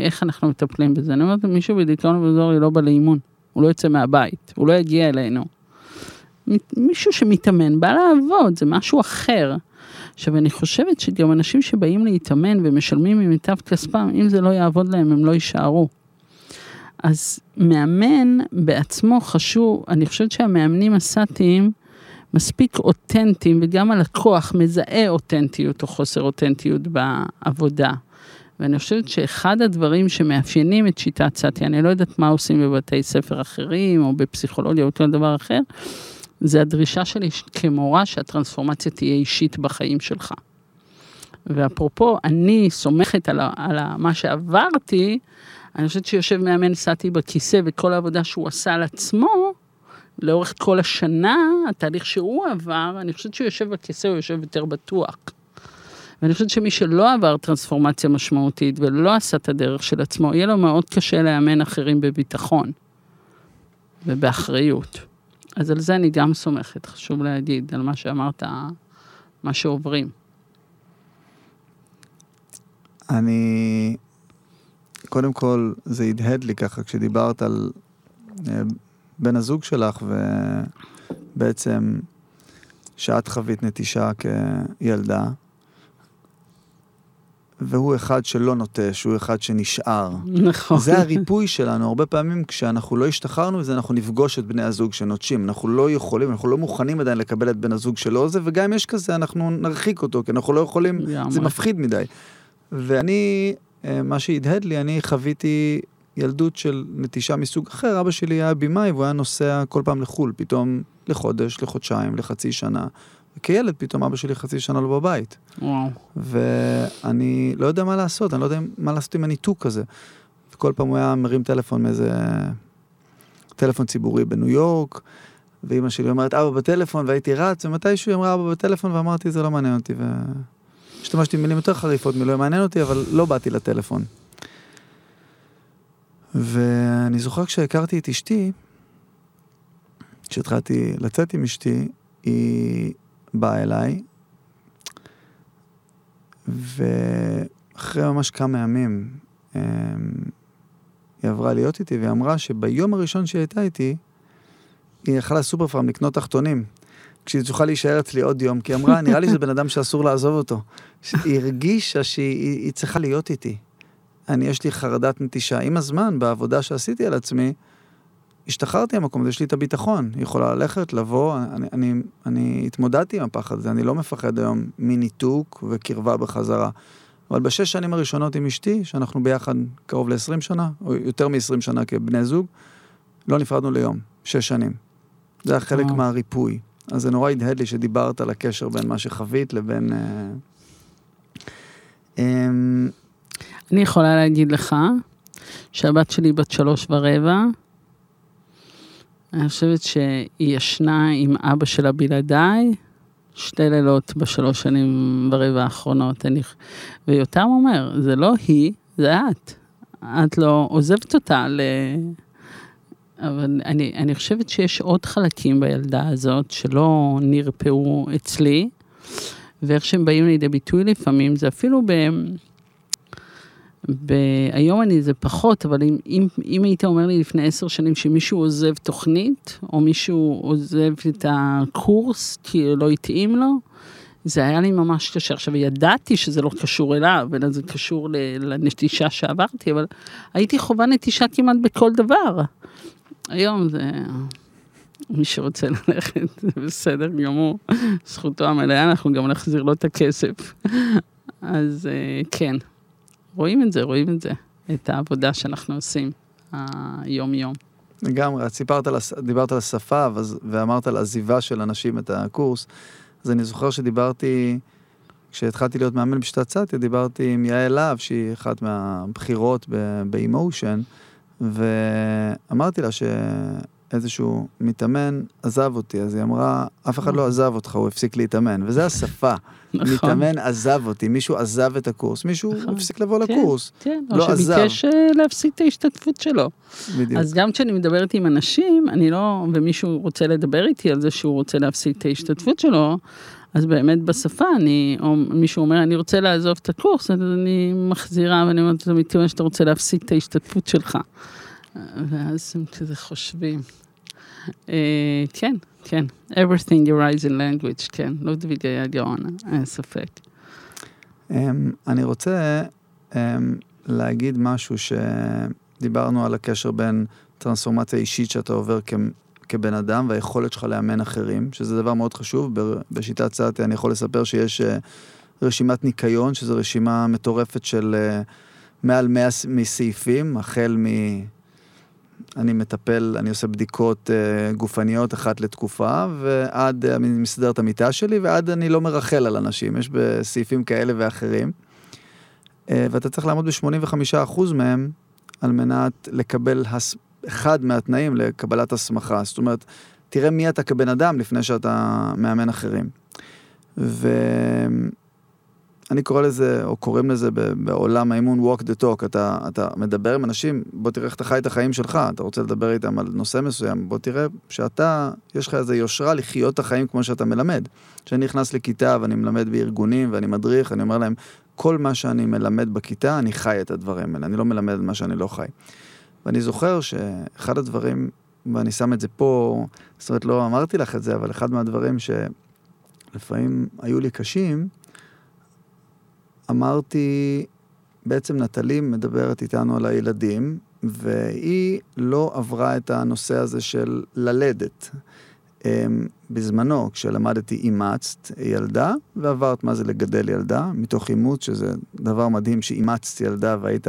איך אנחנו מטפלים בזה? אני אומרת, מישהו בדיכאון מז'ורי לא בא לאימון, הוא לא יוצא מהבית, הוא לא יגיע אלינו. מישהו שמתאמן, בא לעבוד, זה משהו אחר. עכשיו, אני חושבת שגם אנשים שבאים להתאמן ומשלמים ממיטב כספם, אם זה לא יעבוד להם, הם לא יישארו. אז מאמן בעצמו חשוב, אני חושבת שהמאמנים הסאטיים, מספיק אותנטיים, וגם הלקוח מזהה אותנטיות או חוסר אותנטיות בעבודה. ואני חושבת שאחד הדברים שמאפיינים את שיטת סאטי, אני לא יודעת מה עושים בבתי ספר אחרים, או בפסיכולוגיה או כל דבר אחר, זה הדרישה שלי כמורה שהטרנספורמציה תהיה אישית בחיים שלך. ואפרופו, אני סומכת על, על מה שעברתי, אני חושבת שיושב מאמן סאטי בכיסא וכל העבודה שהוא עשה על עצמו, לאורך כל השנה, התהליך שהוא עבר, אני חושבת שהוא יושב בכיסא, הוא יושב יותר בטוח. ואני חושבת שמי שלא עבר טרנספורמציה משמעותית ולא עשה את הדרך של עצמו, יהיה לו מאוד קשה לאמן אחרים בביטחון ובאחריות. אז על זה אני גם סומכת, חשוב להגיד, על מה שאמרת, מה שעוברים. אני, קודם כל, זה הדהד לי ככה, כשדיברת על אה, בן הזוג שלך, ובעצם שאת חווית נטישה כילדה, והוא אחד שלא נוטש, הוא אחד שנשאר. נכון. זה הריפוי שלנו. הרבה פעמים כשאנחנו לא השתחררנו מזה, אנחנו נפגוש את בני הזוג שנוטשים. אנחנו לא יכולים, אנחנו לא מוכנים עדיין לקבל את בן הזוג שלו זה, וגם אם יש כזה, אנחנו נרחיק אותו, כי אנחנו לא יכולים, זה מפחיד מדי. ואני, אה, מה שהדהד לי, אני חוויתי ילדות של נטישה מסוג אחר, אבא שלי היה במאי והוא היה נוסע כל פעם לחו"ל, פתאום לחודש, לחודשיים, לחצי שנה. וכילד פתאום אבא שלי חצי שנה לא בבית. וואו. ואני לא יודע מה לעשות, אני לא יודע מה לעשות עם הניתוק הזה. וכל פעם הוא היה מרים טלפון מאיזה טלפון ציבורי בניו יורק, ואימא שלי אומרת אבא בטלפון, והייתי רץ, ומתישהו היא אמרה אבא בטלפון, ואמרתי זה לא מעניין אותי, והשתמשתי במילים יותר חריפות מלא מעניין אותי, אבל לא באתי לטלפון. ואני זוכר כשהכרתי את אשתי, כשהתחלתי לצאת עם אשתי, היא באה אליי, ואחרי ממש כמה ימים, אמ, היא עברה להיות איתי, והיא אמרה שביום הראשון שהיא הייתה איתי, היא יכלה לסופר פארם לקנות תחתונים. כשהיא תוכל להישאר אצלי עוד יום, כי היא אמרה, נראה לי שזה בן אדם שאסור לעזוב אותו. היא הרגישה שהיא היא צריכה להיות איתי. אני, יש לי חרדת נטישה. עם הזמן, בעבודה שעשיתי על עצמי, השתחררתי מהמקום הזה, יש לי את הביטחון. היא יכולה ללכת, לבוא, אני, אני, אני התמודדתי עם הפחד הזה, אני לא מפחד היום מניתוק וקרבה בחזרה. אבל בשש שנים הראשונות עם אשתי, שאנחנו ביחד קרוב ל-20 שנה, או יותר מ-20 שנה כבני זוג, לא נפרדנו ליום, שש שנים. זה היה חלק מהריפוי. אז זה נורא הדהד לי שדיברת על הקשר בין מה שחווית לבין... אה, אמ, אני יכולה להגיד לך שהבת שלי בת שלוש ורבע, אני חושבת שהיא ישנה עם אבא שלה בלעדיי, שתי לילות בשלוש שנים ורבע האחרונות. אני... ויותם אומר, זה לא היא, זה את. את לא עוזבת אותה ל... אבל אני, אני חושבת שיש עוד חלקים בילדה הזאת שלא נרפאו אצלי, ואיך שהם באים לידי ביטוי לפעמים, זה אפילו ב... היום אני זה פחות, אבל אם, אם, אם היית אומר לי לפני עשר שנים שמישהו עוזב תוכנית, או מישהו עוזב את הקורס כי לא התאים לו, זה היה לי ממש קשה. עכשיו, ידעתי שזה לא קשור אליו, אלא זה קשור לנטישה שעברתי, אבל הייתי חווה נטישה כמעט בכל דבר. היום זה... מי שרוצה ללכת, זה בסדר גמור, זכותו המלאה, אנחנו גם נחזיר לו את הכסף. אז אה, כן, רואים את זה, רואים את זה, את העבודה שאנחנו עושים היום-יום. לגמרי, את סיפרת, דיברת על השפה ואמרת על עזיבה של אנשים את הקורס, אז אני זוכר שדיברתי, כשהתחלתי להיות מאמן בשיטת סאטיה, דיברתי עם יעל להב, שהיא אחת מהבחירות באימושן, ואמרתי לה שאיזשהו מתאמן עזב אותי, אז היא אמרה, אף אחד לא עזב אותך, הוא הפסיק להתאמן, וזה השפה. נכון. מתאמן עזב אותי, מישהו עזב את הקורס, מישהו נכון. הפסיק לבוא כן, לקורס, כן, לא עזב. או שביקש אה, להפסיק את ההשתתפות שלו. בדיוק. אז גם כשאני מדברת עם אנשים, אני לא, ומישהו רוצה לדבר איתי על זה שהוא רוצה להפסיק את ההשתתפות שלו, אז באמת בשפה, אני, או מישהו אומר, אני רוצה לעזוב את הקורס, אז אני מחזירה ואני אומרת, אתה מתכוון שאתה רוצה להפסיק את ההשתתפות שלך. ואז הם כזה חושבים. אה, כן, כן, everything you rise in language, כן, לודוויג היה גאון, אין ספק. אמ, אני רוצה אמ, להגיד משהו שדיברנו על הקשר בין טרנספורמציה אישית שאתה עובר כבן אדם והיכולת שלך לאמן אחרים, שזה דבר מאוד חשוב. בשיטת סאטי אני יכול לספר שיש אה, רשימת ניקיון, שזו רשימה מטורפת של אה, מעל 100 מסעיפים, החל מ... אני מטפל, אני עושה בדיקות uh, גופניות אחת לתקופה, ועד, uh, אני מסדר את המיטה שלי, ועד אני לא מרחל על אנשים, יש בסעיפים כאלה ואחרים. Uh, ואתה צריך לעמוד ב-85% מהם על מנת לקבל הס... אחד מהתנאים לקבלת הסמכה. זאת אומרת, תראה מי אתה כבן אדם לפני שאתה מאמן אחרים. ואני קורא לזה, או קוראים לזה בעולם האימון walk the talk, אתה, אתה מדבר עם אנשים, בוא תראה איך אתה חי את החיים שלך, אתה רוצה לדבר איתם על נושא מסוים, בוא תראה שאתה, יש לך איזו יושרה לחיות את החיים כמו שאתה מלמד. כשאני נכנס לכיתה ואני מלמד בארגונים ואני מדריך, אני אומר להם, כל מה שאני מלמד בכיתה, אני חי את הדברים האלה, אני לא מלמד מה שאני לא חי. ואני זוכר שאחד הדברים, ואני שם את זה פה, זאת אומרת, לא אמרתי לך את זה, אבל אחד מהדברים שלפעמים היו לי קשים, אמרתי, בעצם נטלי מדברת איתנו על הילדים, והיא לא עברה את הנושא הזה של ללדת. אמ, בזמנו, כשלמדתי אימצת ילדה, ועברת מה זה לגדל ילדה, מתוך אימוץ, שזה דבר מדהים שאימצת ילדה והיית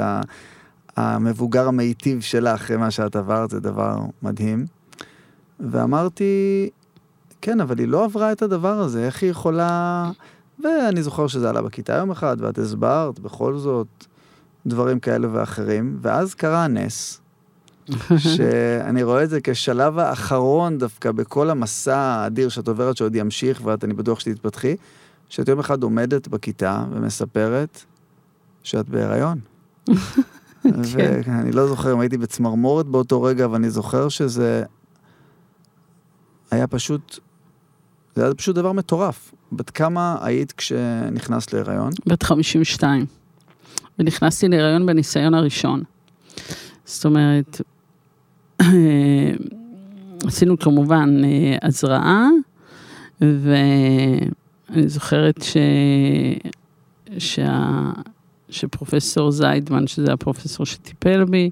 המבוגר המיטיב שלה אחרי מה שאת עברת, זה דבר מדהים. ואמרתי, כן, אבל היא לא עברה את הדבר הזה, איך היא יכולה... ואני זוכר שזה עלה בכיתה יום אחד, ואת הסברת בכל זאת דברים כאלה ואחרים, ואז קרה הנס, שאני רואה את זה כשלב האחרון דווקא בכל המסע האדיר שאת עוברת, שעוד ימשיך, ואני בטוח שתתפתחי, שאת יום אחד עומדת בכיתה ומספרת שאת בהיריון. כן. ואני לא זוכר אם הייתי בצמרמורת באותו רגע, אבל אני זוכר שזה היה פשוט, זה היה פשוט דבר מטורף. בת כמה היית כשנכנסת להיריון? בת 52. ונכנסתי להיריון בניסיון הראשון. זאת אומרת, עשינו כמובן אה, הזרעה, ואני זוכרת ש... שה... שפרופסור זיידמן, שזה הפרופסור שטיפל בי,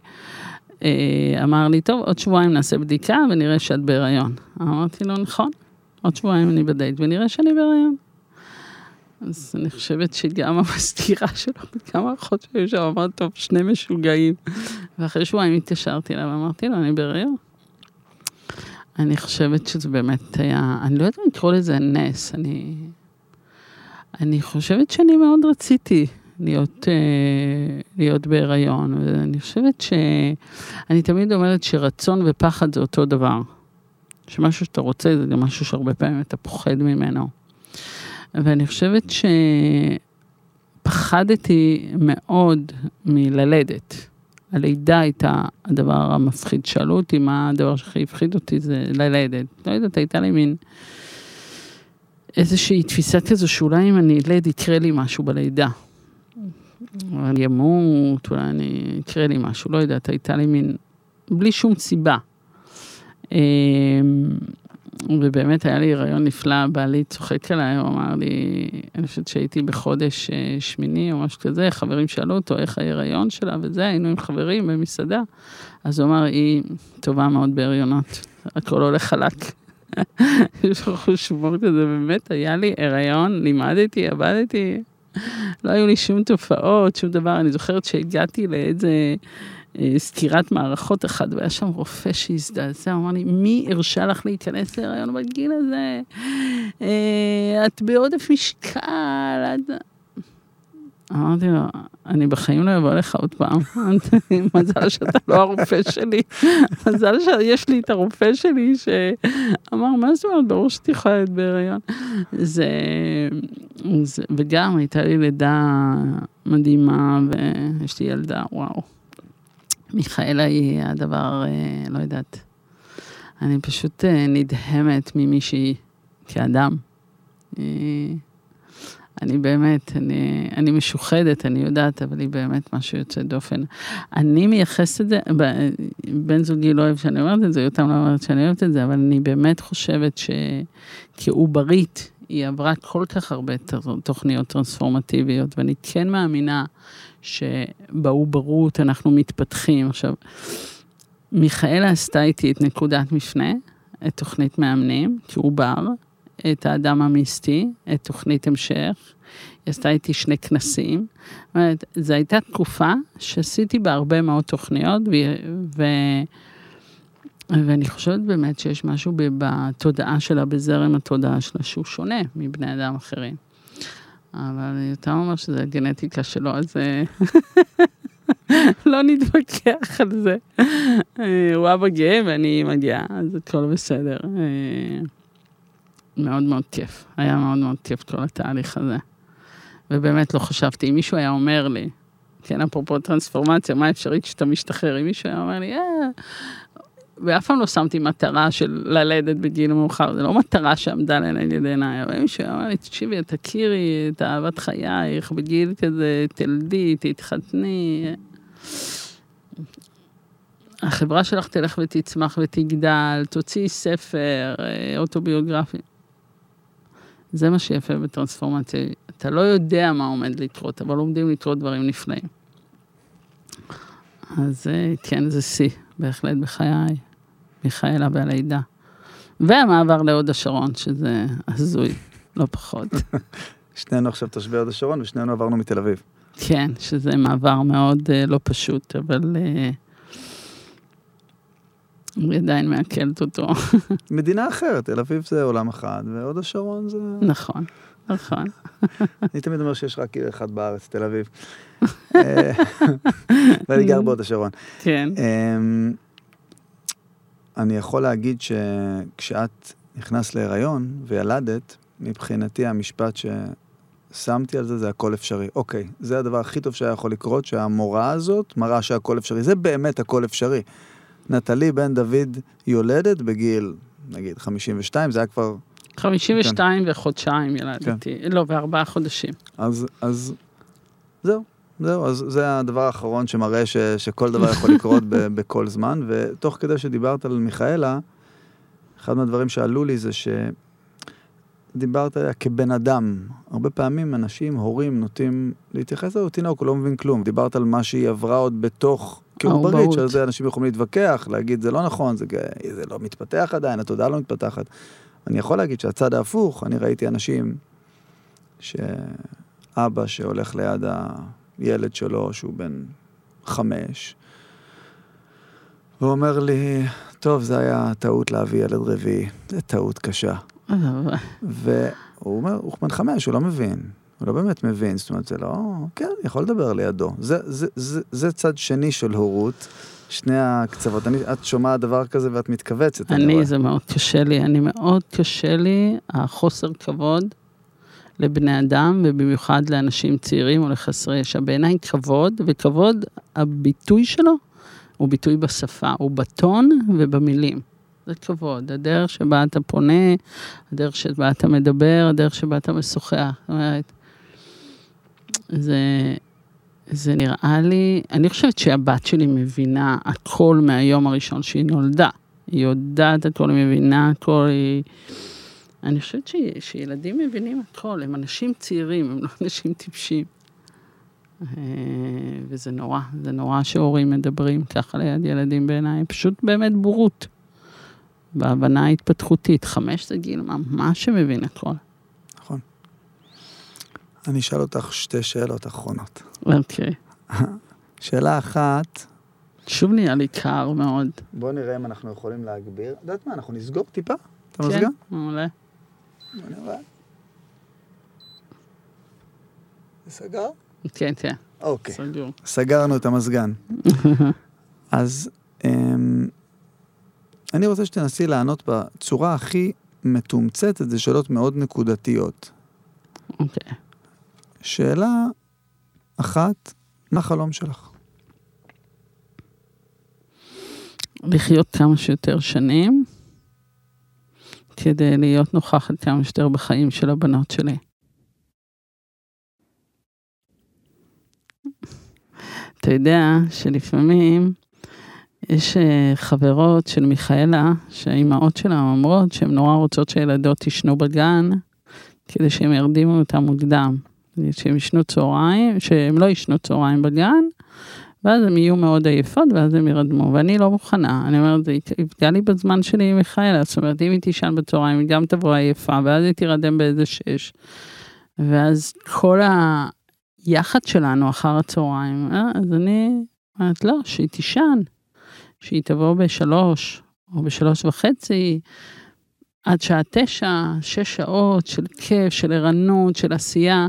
אה, אמר לי, טוב, עוד שבועיים נעשה בדיקה ונראה שאת בהיריון. אמרתי לו, נכון, עוד שבועיים אני בדייט ונראה שאני בהיריון. אז אני חושבת שגם המזכירה שלו, כמה אחות שהיו שם, אמרת, טוב, שני משוגעים. ואחרי שבועיים התקשרתי אליו ואמרתי לו, אני בהיריון. אני חושבת שזה באמת היה, אני לא יודעת אם לקרוא לזה נס, אני... אני חושבת שאני מאוד רציתי להיות, אה, להיות בהיריון, ואני חושבת ש... אני תמיד אומרת שרצון ופחד זה אותו דבר. שמשהו שאתה רוצה זה גם משהו שהרבה פעמים אתה פוחד ממנו. ואני חושבת שפחדתי מאוד מללדת. הלידה הייתה הדבר המפחיד. שאלו אותי מה הדבר שהכי הפחיד אותי זה ללדת. לא יודעת, הייתה לי מין איזושהי תפיסה כזו שאולי אם אני אלד יקרה לי משהו בלידה. אני אמות, אולי אני יקרה לי משהו, לא יודעת, הייתה לי מין, בלי שום סיבה. אמ, ובאמת היה לי הריון נפלא, בעלי צוחק עליי, הוא אמר לי, אני חושבת שהייתי בחודש אה, שמיני או משהו כזה, חברים שאלו אותו איך ההיריון שלה? וזה, היינו עם חברים במסעדה, אז הוא אמר, היא טובה מאוד בהריונות, הכל הולך חלק. יש לך חושבות כזה, באמת היה לי הריון, לימדתי, עבדתי, לא היו לי שום תופעות, שום דבר, אני זוכרת שהגעתי לאיזה... אה, סקירת מערכות אחד, והיה שם רופא שהזדעזע, הוא אמר לי, מי הרשה לך להיכנס להיריון בגיל הזה? אה, את בעודף משקל, את... אמרתי לו, אני בחיים לא אבוא לך עוד פעם, מזל שאתה לא הרופא שלי, מזל שיש לי את הרופא שלי שאמר, מה זאת אומרת, ברור שאת יכולה להיות בהיריון. זה, זה, וגם הייתה לי לידה מדהימה, ויש לי ילדה, וואו. מיכאלה היא הדבר, אה, לא יודעת, אני פשוט אה, נדהמת ממישהי כאדם. אה, אני באמת, אני, אני משוחדת, אני יודעת, אבל היא באמת משהו יוצא דופן. אני מייחסת את זה, בן זוגי לא אוהב שאני אומרת את זה, יותם לא אומרת שאני אוהבת את זה, אבל אני באמת חושבת שכעוברית, היא עברה כל כך הרבה תוכניות טרנספורמטיביות, ואני כן מאמינה שבעוברות אנחנו מתפתחים. עכשיו, מיכאלה עשתה איתי את נקודת מפנה, את תוכנית מאמנים, כעובר, את האדם המיסטי, את תוכנית המשך. היא עשתה איתי שני כנסים. זאת אומרת, זו הייתה תקופה שעשיתי בה הרבה מאוד תוכניות, ו... ו... ואני חושבת באמת שיש משהו בתודעה שלה, בזרם התודעה שלה, שהוא שונה מבני אדם אחרים. אבל יותר אומר שזה הגנטיקה שלו, אז אה, לא נתווכח על זה. אה, הוא אבא גאה ואני גאה, אז הכל בסדר. אה, מאוד מאוד כיף, היה מאוד מאוד כיף כל התהליך הזה. ובאמת לא חשבתי, אם מישהו היה אומר לי, כן, אפרופו טרנספורמציה, מה אפשרית שאתה משתחרר, אם מישהו היה אומר לי, אה, ואף פעם לא שמתי מטרה של ללדת בגיל מאוחר, זו לא מטרה שעמדה לנגד עיניי, אבל מישהו אמר לי, תקשיבי, תכירי את אהבת חייך, בגיל כזה, תלדי, תתחתני. החברה שלך תלך ותצמח ותגדל, תוציאי ספר אה, אוטוביוגרפי. זה מה שיפה בטרנספורמציה. אתה לא יודע מה עומד לקרות, אבל עומדים לקרות דברים נפלאים. אז אה, כן, זה שיא. בהחלט בחיי, מיכאלה והלידה. והמעבר להוד השרון, שזה הזוי, לא פחות. שנינו עכשיו תושבי הוד השרון ושנינו עברנו מתל אביב. כן, שזה מעבר מאוד uh, לא פשוט, אבל uh, היא עדיין מעכלת אותו. מדינה אחרת, תל אביב זה עולם אחד, והוד השרון זה... נכון, נכון. אני תמיד אומר שיש רק עיר אחת בארץ, תל אביב. אה, ואני גר בהוד השרון. כן. אמ, אני יכול להגיד שכשאת נכנסת להיריון וילדת, מבחינתי המשפט ששמתי על זה, זה הכל אפשרי. אוקיי, זה הדבר הכי טוב שהיה יכול לקרות, שהמורה הזאת מראה שהכל אפשרי. זה באמת הכל אפשרי. נטלי בן דוד יולדת בגיל, נגיד, 52, זה היה כבר... 52 כן. וחודשיים ילדתי, כן. לא, וארבעה חודשים. אז, אז זהו, זהו, אז זה הדבר האחרון שמראה ש, שכל דבר יכול לקרות ב, בכל זמן, ותוך כדי שדיברת על מיכאלה, אחד מהדברים שעלו לי זה שדיברת עליה כבן אדם. הרבה פעמים אנשים, הורים, נוטים להתייחס אליו, תינוק, הוא לא מבין כלום. דיברת על מה שהיא עברה עוד בתוך, כאילו ברית, שעל זה אנשים יכולים להתווכח, להגיד זה לא נכון, זה, זה לא מתפתח עדיין, התודעה לא מתפתחת. אני יכול להגיד שהצד ההפוך, אני ראיתי אנשים שאבא שהולך ליד הילד שלו, שהוא בן חמש, והוא אומר לי, טוב, זה היה טעות להביא ילד רביעי, זה טעות קשה. והוא אומר, הוא בן חמש, הוא לא מבין. הוא לא באמת מבין, זאת אומרת, זה לא... כן, יכול לדבר לידו. זה, זה, זה, זה צד שני של הורות, שני הקצוות. אני, את שומעת דבר כזה ואת מתכווצת. אני, אני זה מאוד קשה לי, אני מאוד קשה לי החוסר כבוד לבני אדם, ובמיוחד לאנשים צעירים או לחסרי ישע. בעיניי כבוד, וכבוד, הביטוי שלו הוא ביטוי בשפה, הוא בטון ובמילים. זה כבוד, הדרך שבה אתה פונה, הדרך שבה אתה מדבר, הדרך שבה אתה משוחח. זאת אומרת, זה, זה נראה לי, אני חושבת שהבת שלי מבינה הכל מהיום הראשון שהיא נולדה. היא יודעת הכל, היא מבינה הכל, היא... אני חושבת ש... שילדים מבינים הכל, הם אנשים צעירים, הם לא אנשים טיפשים. אה, וזה נורא, זה נורא שהורים מדברים ככה ליד ילדים בעיניי, פשוט באמת בורות. בהבנה ההתפתחותית, חמש זה גיל ממש שמבין הכל. אני אשאל אותך שתי שאלות אחרונות. אוקיי. שאלה אחת... שוב נהיה לי קר מאוד. בוא נראה אם אנחנו יכולים להגביר. את יודעת מה, אנחנו נסגור טיפה את המזגן? כן, מעולה. בוא נראה. סגר? כן, כן. אוקיי. סגור. סגרנו את המזגן. אז אמ, אני רוצה שתנסי לענות בצורה הכי מתומצתת, זה שאלות מאוד נקודתיות. אוקיי. שאלה אחת, מה החלום שלך? לחיות כמה שיותר שנים, כדי להיות נוכחת כמה שיותר בחיים של הבנות שלי. אתה יודע שלפעמים יש אה, חברות של מיכאלה, שהאימהות שלהן אומרות שהן נורא רוצות שילדות ישנו בגן, כדי שהם ירדימו אותם מוקדם. שהם ישנו צהריים, שהם לא ישנו צהריים בגן, ואז הם יהיו מאוד עייפות, ואז הם ירדמו, ואני לא מוכנה. אני אומרת, זה יפגע לי בזמן שלי עם מיכאלה, זאת אומרת, אם היא תישן בצהריים, היא גם תבוא עייפה, ואז היא תירדם באיזה שש. ואז כל היחד שלנו אחר הצהריים, אה, אז אני אומרת, לא, שהיא תישן. שהיא תבוא בשלוש או בשלוש וחצי, עד שעה תשע, שש שעות של כיף, של ערנות, של עשייה.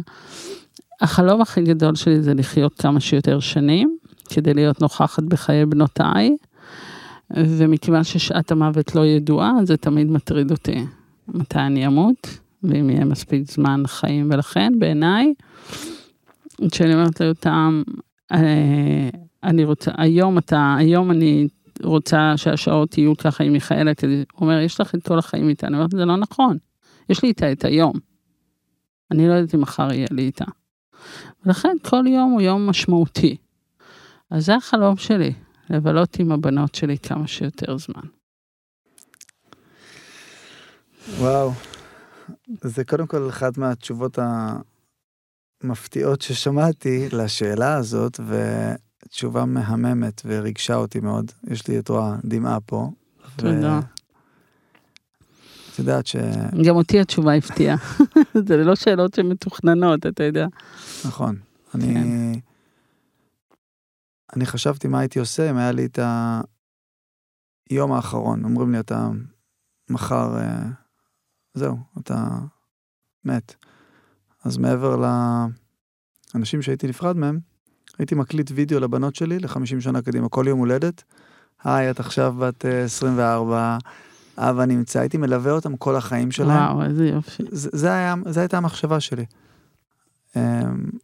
החלום הכי גדול שלי זה לחיות כמה שיותר שנים, כדי להיות נוכחת בחיי בנותיי, ומכיוון ששעת המוות לא ידועה, זה תמיד מטריד אותי. מתי אני אמות, ואם יהיה מספיק זמן חיים, ולכן בעיניי, כשאני אומרת לאותם, אה, אני רוצה, היום אתה, היום אני רוצה שהשעות יהיו ככה עם מיכאלה, כי הוא אומר, יש לך את כל החיים איתה. אני אומרת, זה לא נכון, יש לי איתה את היום. אני לא יודעת אם מחר יהיה לי איתה. ולכן כל יום הוא יום משמעותי. אז זה החלום שלי, לבלות עם הבנות שלי כמה שיותר זמן. וואו, זה קודם כל אחת מהתשובות המפתיעות ששמעתי לשאלה הזאת, ו... תשובה מהממת וריגשה אותי מאוד. יש לי את רואה דמעה פה. תודה. את יודעת ש... גם אותי התשובה הפתיעה. זה לא שאלות שמתוכננות, אתה יודע. נכון. אני... כן. אני חשבתי מה הייתי עושה אם היה לי את היום האחרון. אומרים לי, אתה מחר... אה, זהו, אתה מת. אז מעבר לאנשים שהייתי נפרד מהם, הייתי מקליט וידאו לבנות שלי ל-50 שנה קדימה, כל יום הולדת. היי, את עכשיו בת 24, אה, אבא נמצא, הייתי מלווה אותם כל החיים שלהם. וואו, איזה יופי. זה, זה היה, זה הייתה המחשבה שלי. Um,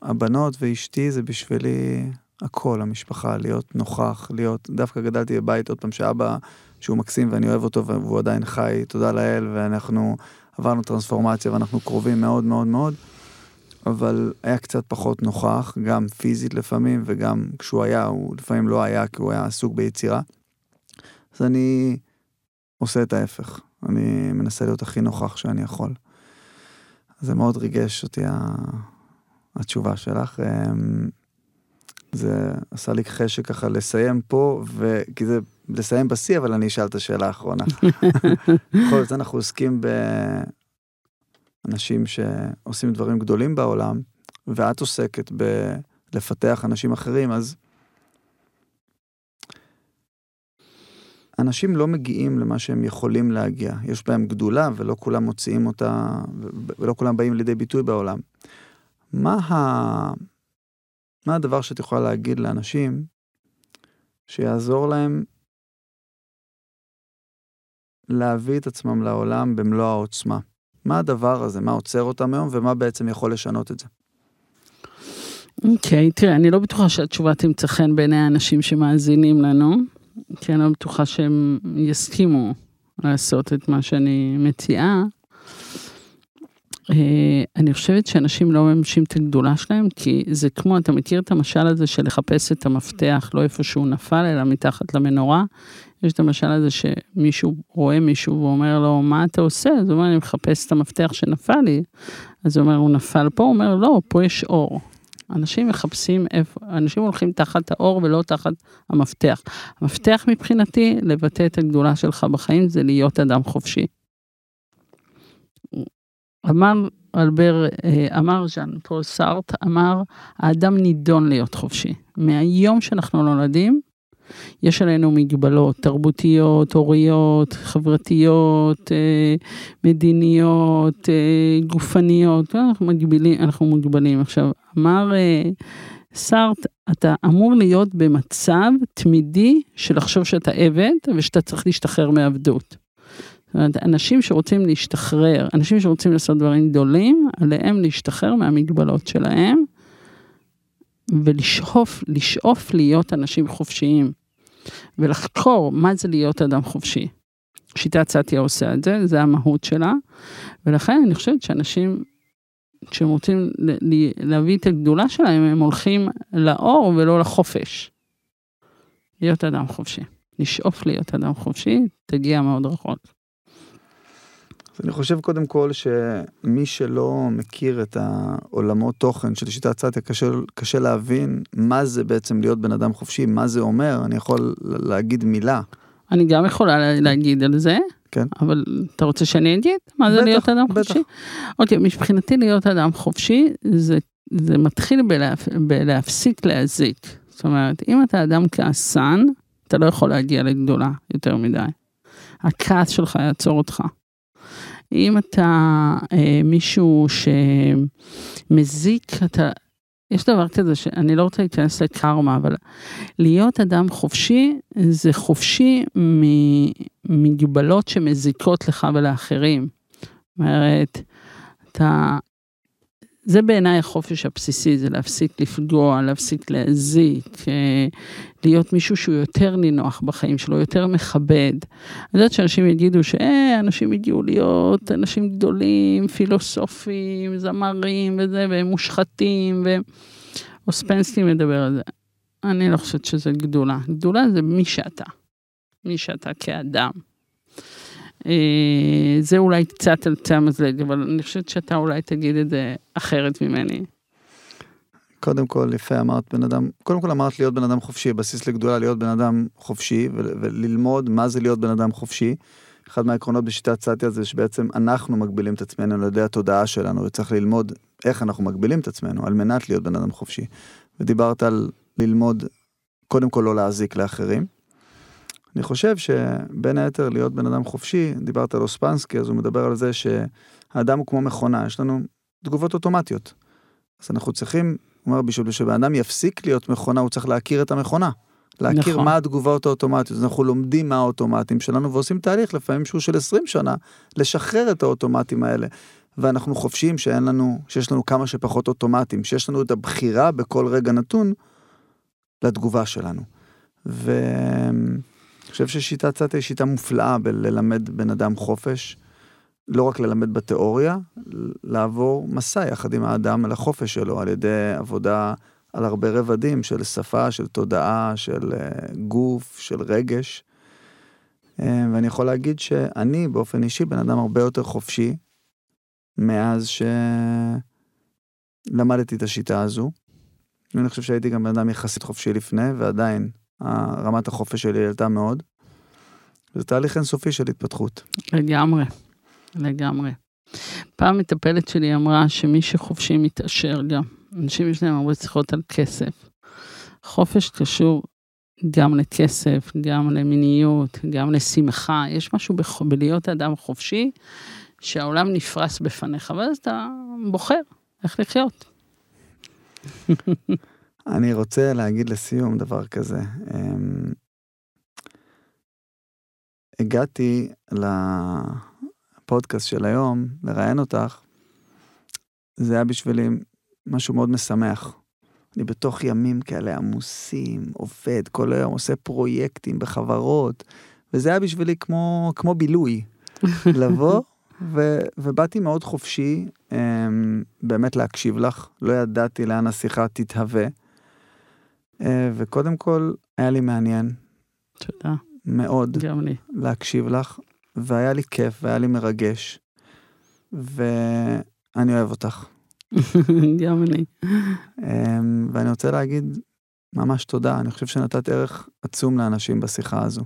הבנות ואשתי זה בשבילי הכל, המשפחה, להיות נוכח, להיות, דווקא גדלתי בבית עוד פעם שאבא, שהוא מקסים ואני אוהב אותו והוא עדיין חי, תודה לאל, ואנחנו עברנו טרנספורמציה ואנחנו קרובים מאוד מאוד מאוד. אבל היה קצת פחות נוכח, גם פיזית לפעמים, וגם כשהוא היה, הוא לפעמים לא היה, כי הוא היה עסוק ביצירה. אז אני עושה את ההפך, אני מנסה להיות הכי נוכח שאני יכול. זה מאוד ריגש אותי התשובה שלך. אמ, זה עשה לי חשק ככה לסיים פה, ו... כי זה לסיים בשיא, אבל אני אשאל את השאלה האחרונה. בכל זאת אנחנו עוסקים באנשים שעושים דברים גדולים בעולם, ואת עוסקת בלפתח אנשים אחרים, אז אנשים לא מגיעים למה שהם יכולים להגיע. יש בהם גדולה, ולא כולם מוציאים אותה, ולא כולם באים לידי ביטוי בעולם. מה, ה... מה הדבר שאת יכולה להגיד לאנשים שיעזור להם להביא את עצמם לעולם במלוא העוצמה? מה הדבר הזה? מה עוצר אותם היום ומה בעצם יכול לשנות את זה? אוקיי, okay, תראה, אני לא בטוחה שהתשובה תמצא חן בעיני האנשים שמאזינים לנו, כי אני לא בטוחה שהם יסכימו לעשות את מה שאני מציעה. אה, אני חושבת שאנשים לא מממשים את הגדולה שלהם, כי זה כמו, אתה מכיר את המשל הזה של לחפש את המפתח לא איפה שהוא נפל, אלא מתחת למנורה? יש את המשל הזה שמישהו רואה מישהו ואומר לו, מה אתה עושה? אז הוא אומר, אני מחפש את המפתח שנפל לי. אז הוא אומר, הוא נפל פה? הוא אומר, לא, פה יש אור. אנשים מחפשים איפה, אנשים הולכים תחת האור ולא תחת המפתח. המפתח מבחינתי, לבטא את הגדולה שלך בחיים, זה להיות אדם חופשי. אמר אלבר, אה, אמר ז'אן פול סארט, אמר, האדם נידון להיות חופשי. מהיום שאנחנו נולדים, יש עלינו מגבלות תרבותיות, הוריות, חברתיות, אה, מדיניות, אה, גופניות, אנחנו מגבילים, אנחנו מוגבלים. עכשיו, אמר סארט, אתה אמור להיות במצב תמידי של לחשוב שאתה עבד ושאתה צריך להשתחרר מעבדות. זאת אומרת, אנשים שרוצים להשתחרר, אנשים שרוצים לעשות דברים גדולים, עליהם להשתחרר מהמגבלות שלהם, ולשאוף, לשאוף להיות אנשים חופשיים, ולחקור מה זה להיות אדם חופשי. שיטת סטיה עושה את זה, זה המהות שלה, ולכן אני חושבת שאנשים כשהם רוצים להביא את הגדולה שלהם, הם הולכים לאור ולא לחופש. להיות אדם חופשי. לשאוף להיות אדם חופשי, תגיע מאוד רחוק. אז אני חושב קודם כל שמי שלא מכיר את העולמות תוכן של שיטת סטיה, קשה, קשה להבין מה זה בעצם להיות בן אדם חופשי, מה זה אומר, אני יכול להגיד מילה. אני גם יכולה להגיד על זה. כן. אבל אתה רוצה שאני אגיד? מה זה בטח, להיות אדם בטח. חופשי? אוקיי, מבחינתי להיות אדם חופשי, זה, זה מתחיל בלהפ, בלהפסיק להזיק. זאת אומרת, אם אתה אדם כעסן, אתה לא יכול להגיע לגדולה יותר מדי. הכעס שלך יעצור אותך. אם אתה אה, מישהו שמזיק, אתה, יש דבר כזה שאני לא רוצה להיכנס לקרמה, אבל להיות אדם חופשי זה חופשי ממגבלות שמזיקות לך ולאחרים. זאת אומרת, אתה זה בעיניי החופש הבסיסי, זה להפסיק לפגוע, להפסיק להזיק, אה, להיות מישהו שהוא יותר נינוח בחיים שלו, יותר מכבד. אני יודעת שאנשים יגידו שאנשים הגיעו להיות אנשים גדולים, פילוסופים, זמרים וזה, והם מושחתים, ואוספנסקי מדבר על זה. אני לא חושבת שזה גדולה. גדולה זה מי שאתה, מי שאתה כאדם. אה, זה אולי קצת על קצה המזלג, אבל אני חושבת שאתה אולי תגיד את זה אחרת ממני. קודם כל, יפה אמרת בן אדם, קודם כל אמרת להיות בן אדם חופשי, בסיס לגדולה להיות בן אדם חופשי וללמוד מה זה להיות בן אדם חופשי. אחד מהעקרונות בשיטת סטיה זה שבעצם אנחנו מגבילים את עצמנו על ידי התודעה שלנו, וצריך ללמוד איך אנחנו מגבילים את עצמנו על מנת להיות בן אדם חופשי. ודיברת על ללמוד, קודם כל לא להזיק לאחרים. אני חושב שבין היתר להיות בן אדם חופשי, דיברת על אוספנסקי, אז הוא מדבר על זה שהאדם הוא כמו מכונה, יש לנו תגובות אוטומטיות. אז אנחנו צריכים, הוא אומר, בשביל שבן אדם יפסיק להיות מכונה, הוא צריך להכיר את המכונה. להכיר נכון. מה התגובות האוטומטיות, אז אנחנו לומדים מה האוטומטים שלנו ועושים תהליך לפעמים שהוא של 20 שנה, לשחרר את האוטומטים האלה. ואנחנו חופשיים שאין לנו, שיש לנו כמה שפחות אוטומטים, שיש לנו את הבחירה בכל רגע נתון לתגובה שלנו. ו... חושב ששיטת סאטה היא שיטה מופלאה בללמד בן אדם חופש. לא רק ללמד בתיאוריה, לעבור מסע יחד עם האדם אל החופש שלו על ידי עבודה על הרבה רבדים של שפה, של תודעה, של uh, גוף, של רגש. Uh, ואני יכול להגיד שאני באופן אישי בן אדם הרבה יותר חופשי מאז שלמדתי את השיטה הזו. אני חושב שהייתי גם בן אדם יחסית חופשי לפני, ועדיין רמת החופש שלי עלתה מאוד. זה תהליך אינסופי של התפתחות. לגמרי, לגמרי. פעם מטפלת שלי אמרה שמי שחופשי מתעשר גם. אנשים יש להם הרבה שיחות על כסף. חופש קשור גם לכסף, גם למיניות, גם לשמחה. יש משהו בלהיות אדם חופשי, שהעולם נפרס בפניך, ואז אתה בוחר איך לחיות. אני רוצה להגיד לסיום דבר כזה. אמ, הגעתי לפודקאסט של היום, לראיין אותך, זה היה בשבילי משהו מאוד משמח. אני בתוך ימים כאלה עמוסים, עובד כל היום, עושה פרויקטים בחברות, וזה היה בשבילי כמו, כמו בילוי. לבוא, ו, ובאתי מאוד חופשי um, באמת להקשיב לך, לא ידעתי לאן השיחה תתהווה. Uh, וקודם כל, היה לי מעניין. תודה. מאוד. גם לי. להקשיב לך, והיה לי כיף, והיה לי מרגש, ואני אוהב אותך. גם אני. אמ, ואני רוצה להגיד ממש תודה, אני חושב שנתת ערך עצום לאנשים בשיחה הזו.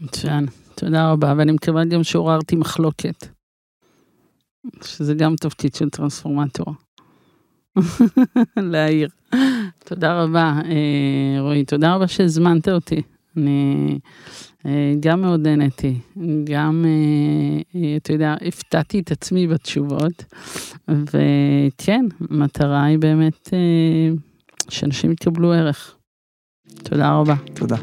מצוין, תודה רבה, ואני מקווה גם שעוררתי מחלוקת. שזה גם תפקיד של טרנספורמטור. להעיר. תודה רבה, אה, רועי, תודה רבה שהזמנת אותי. אני אה, גם מאוד נהניתי, גם, אה, אתה יודע, הפתעתי את עצמי בתשובות, וכן, המטרה היא באמת שאנשים יקבלו ערך. תודה רבה. תודה.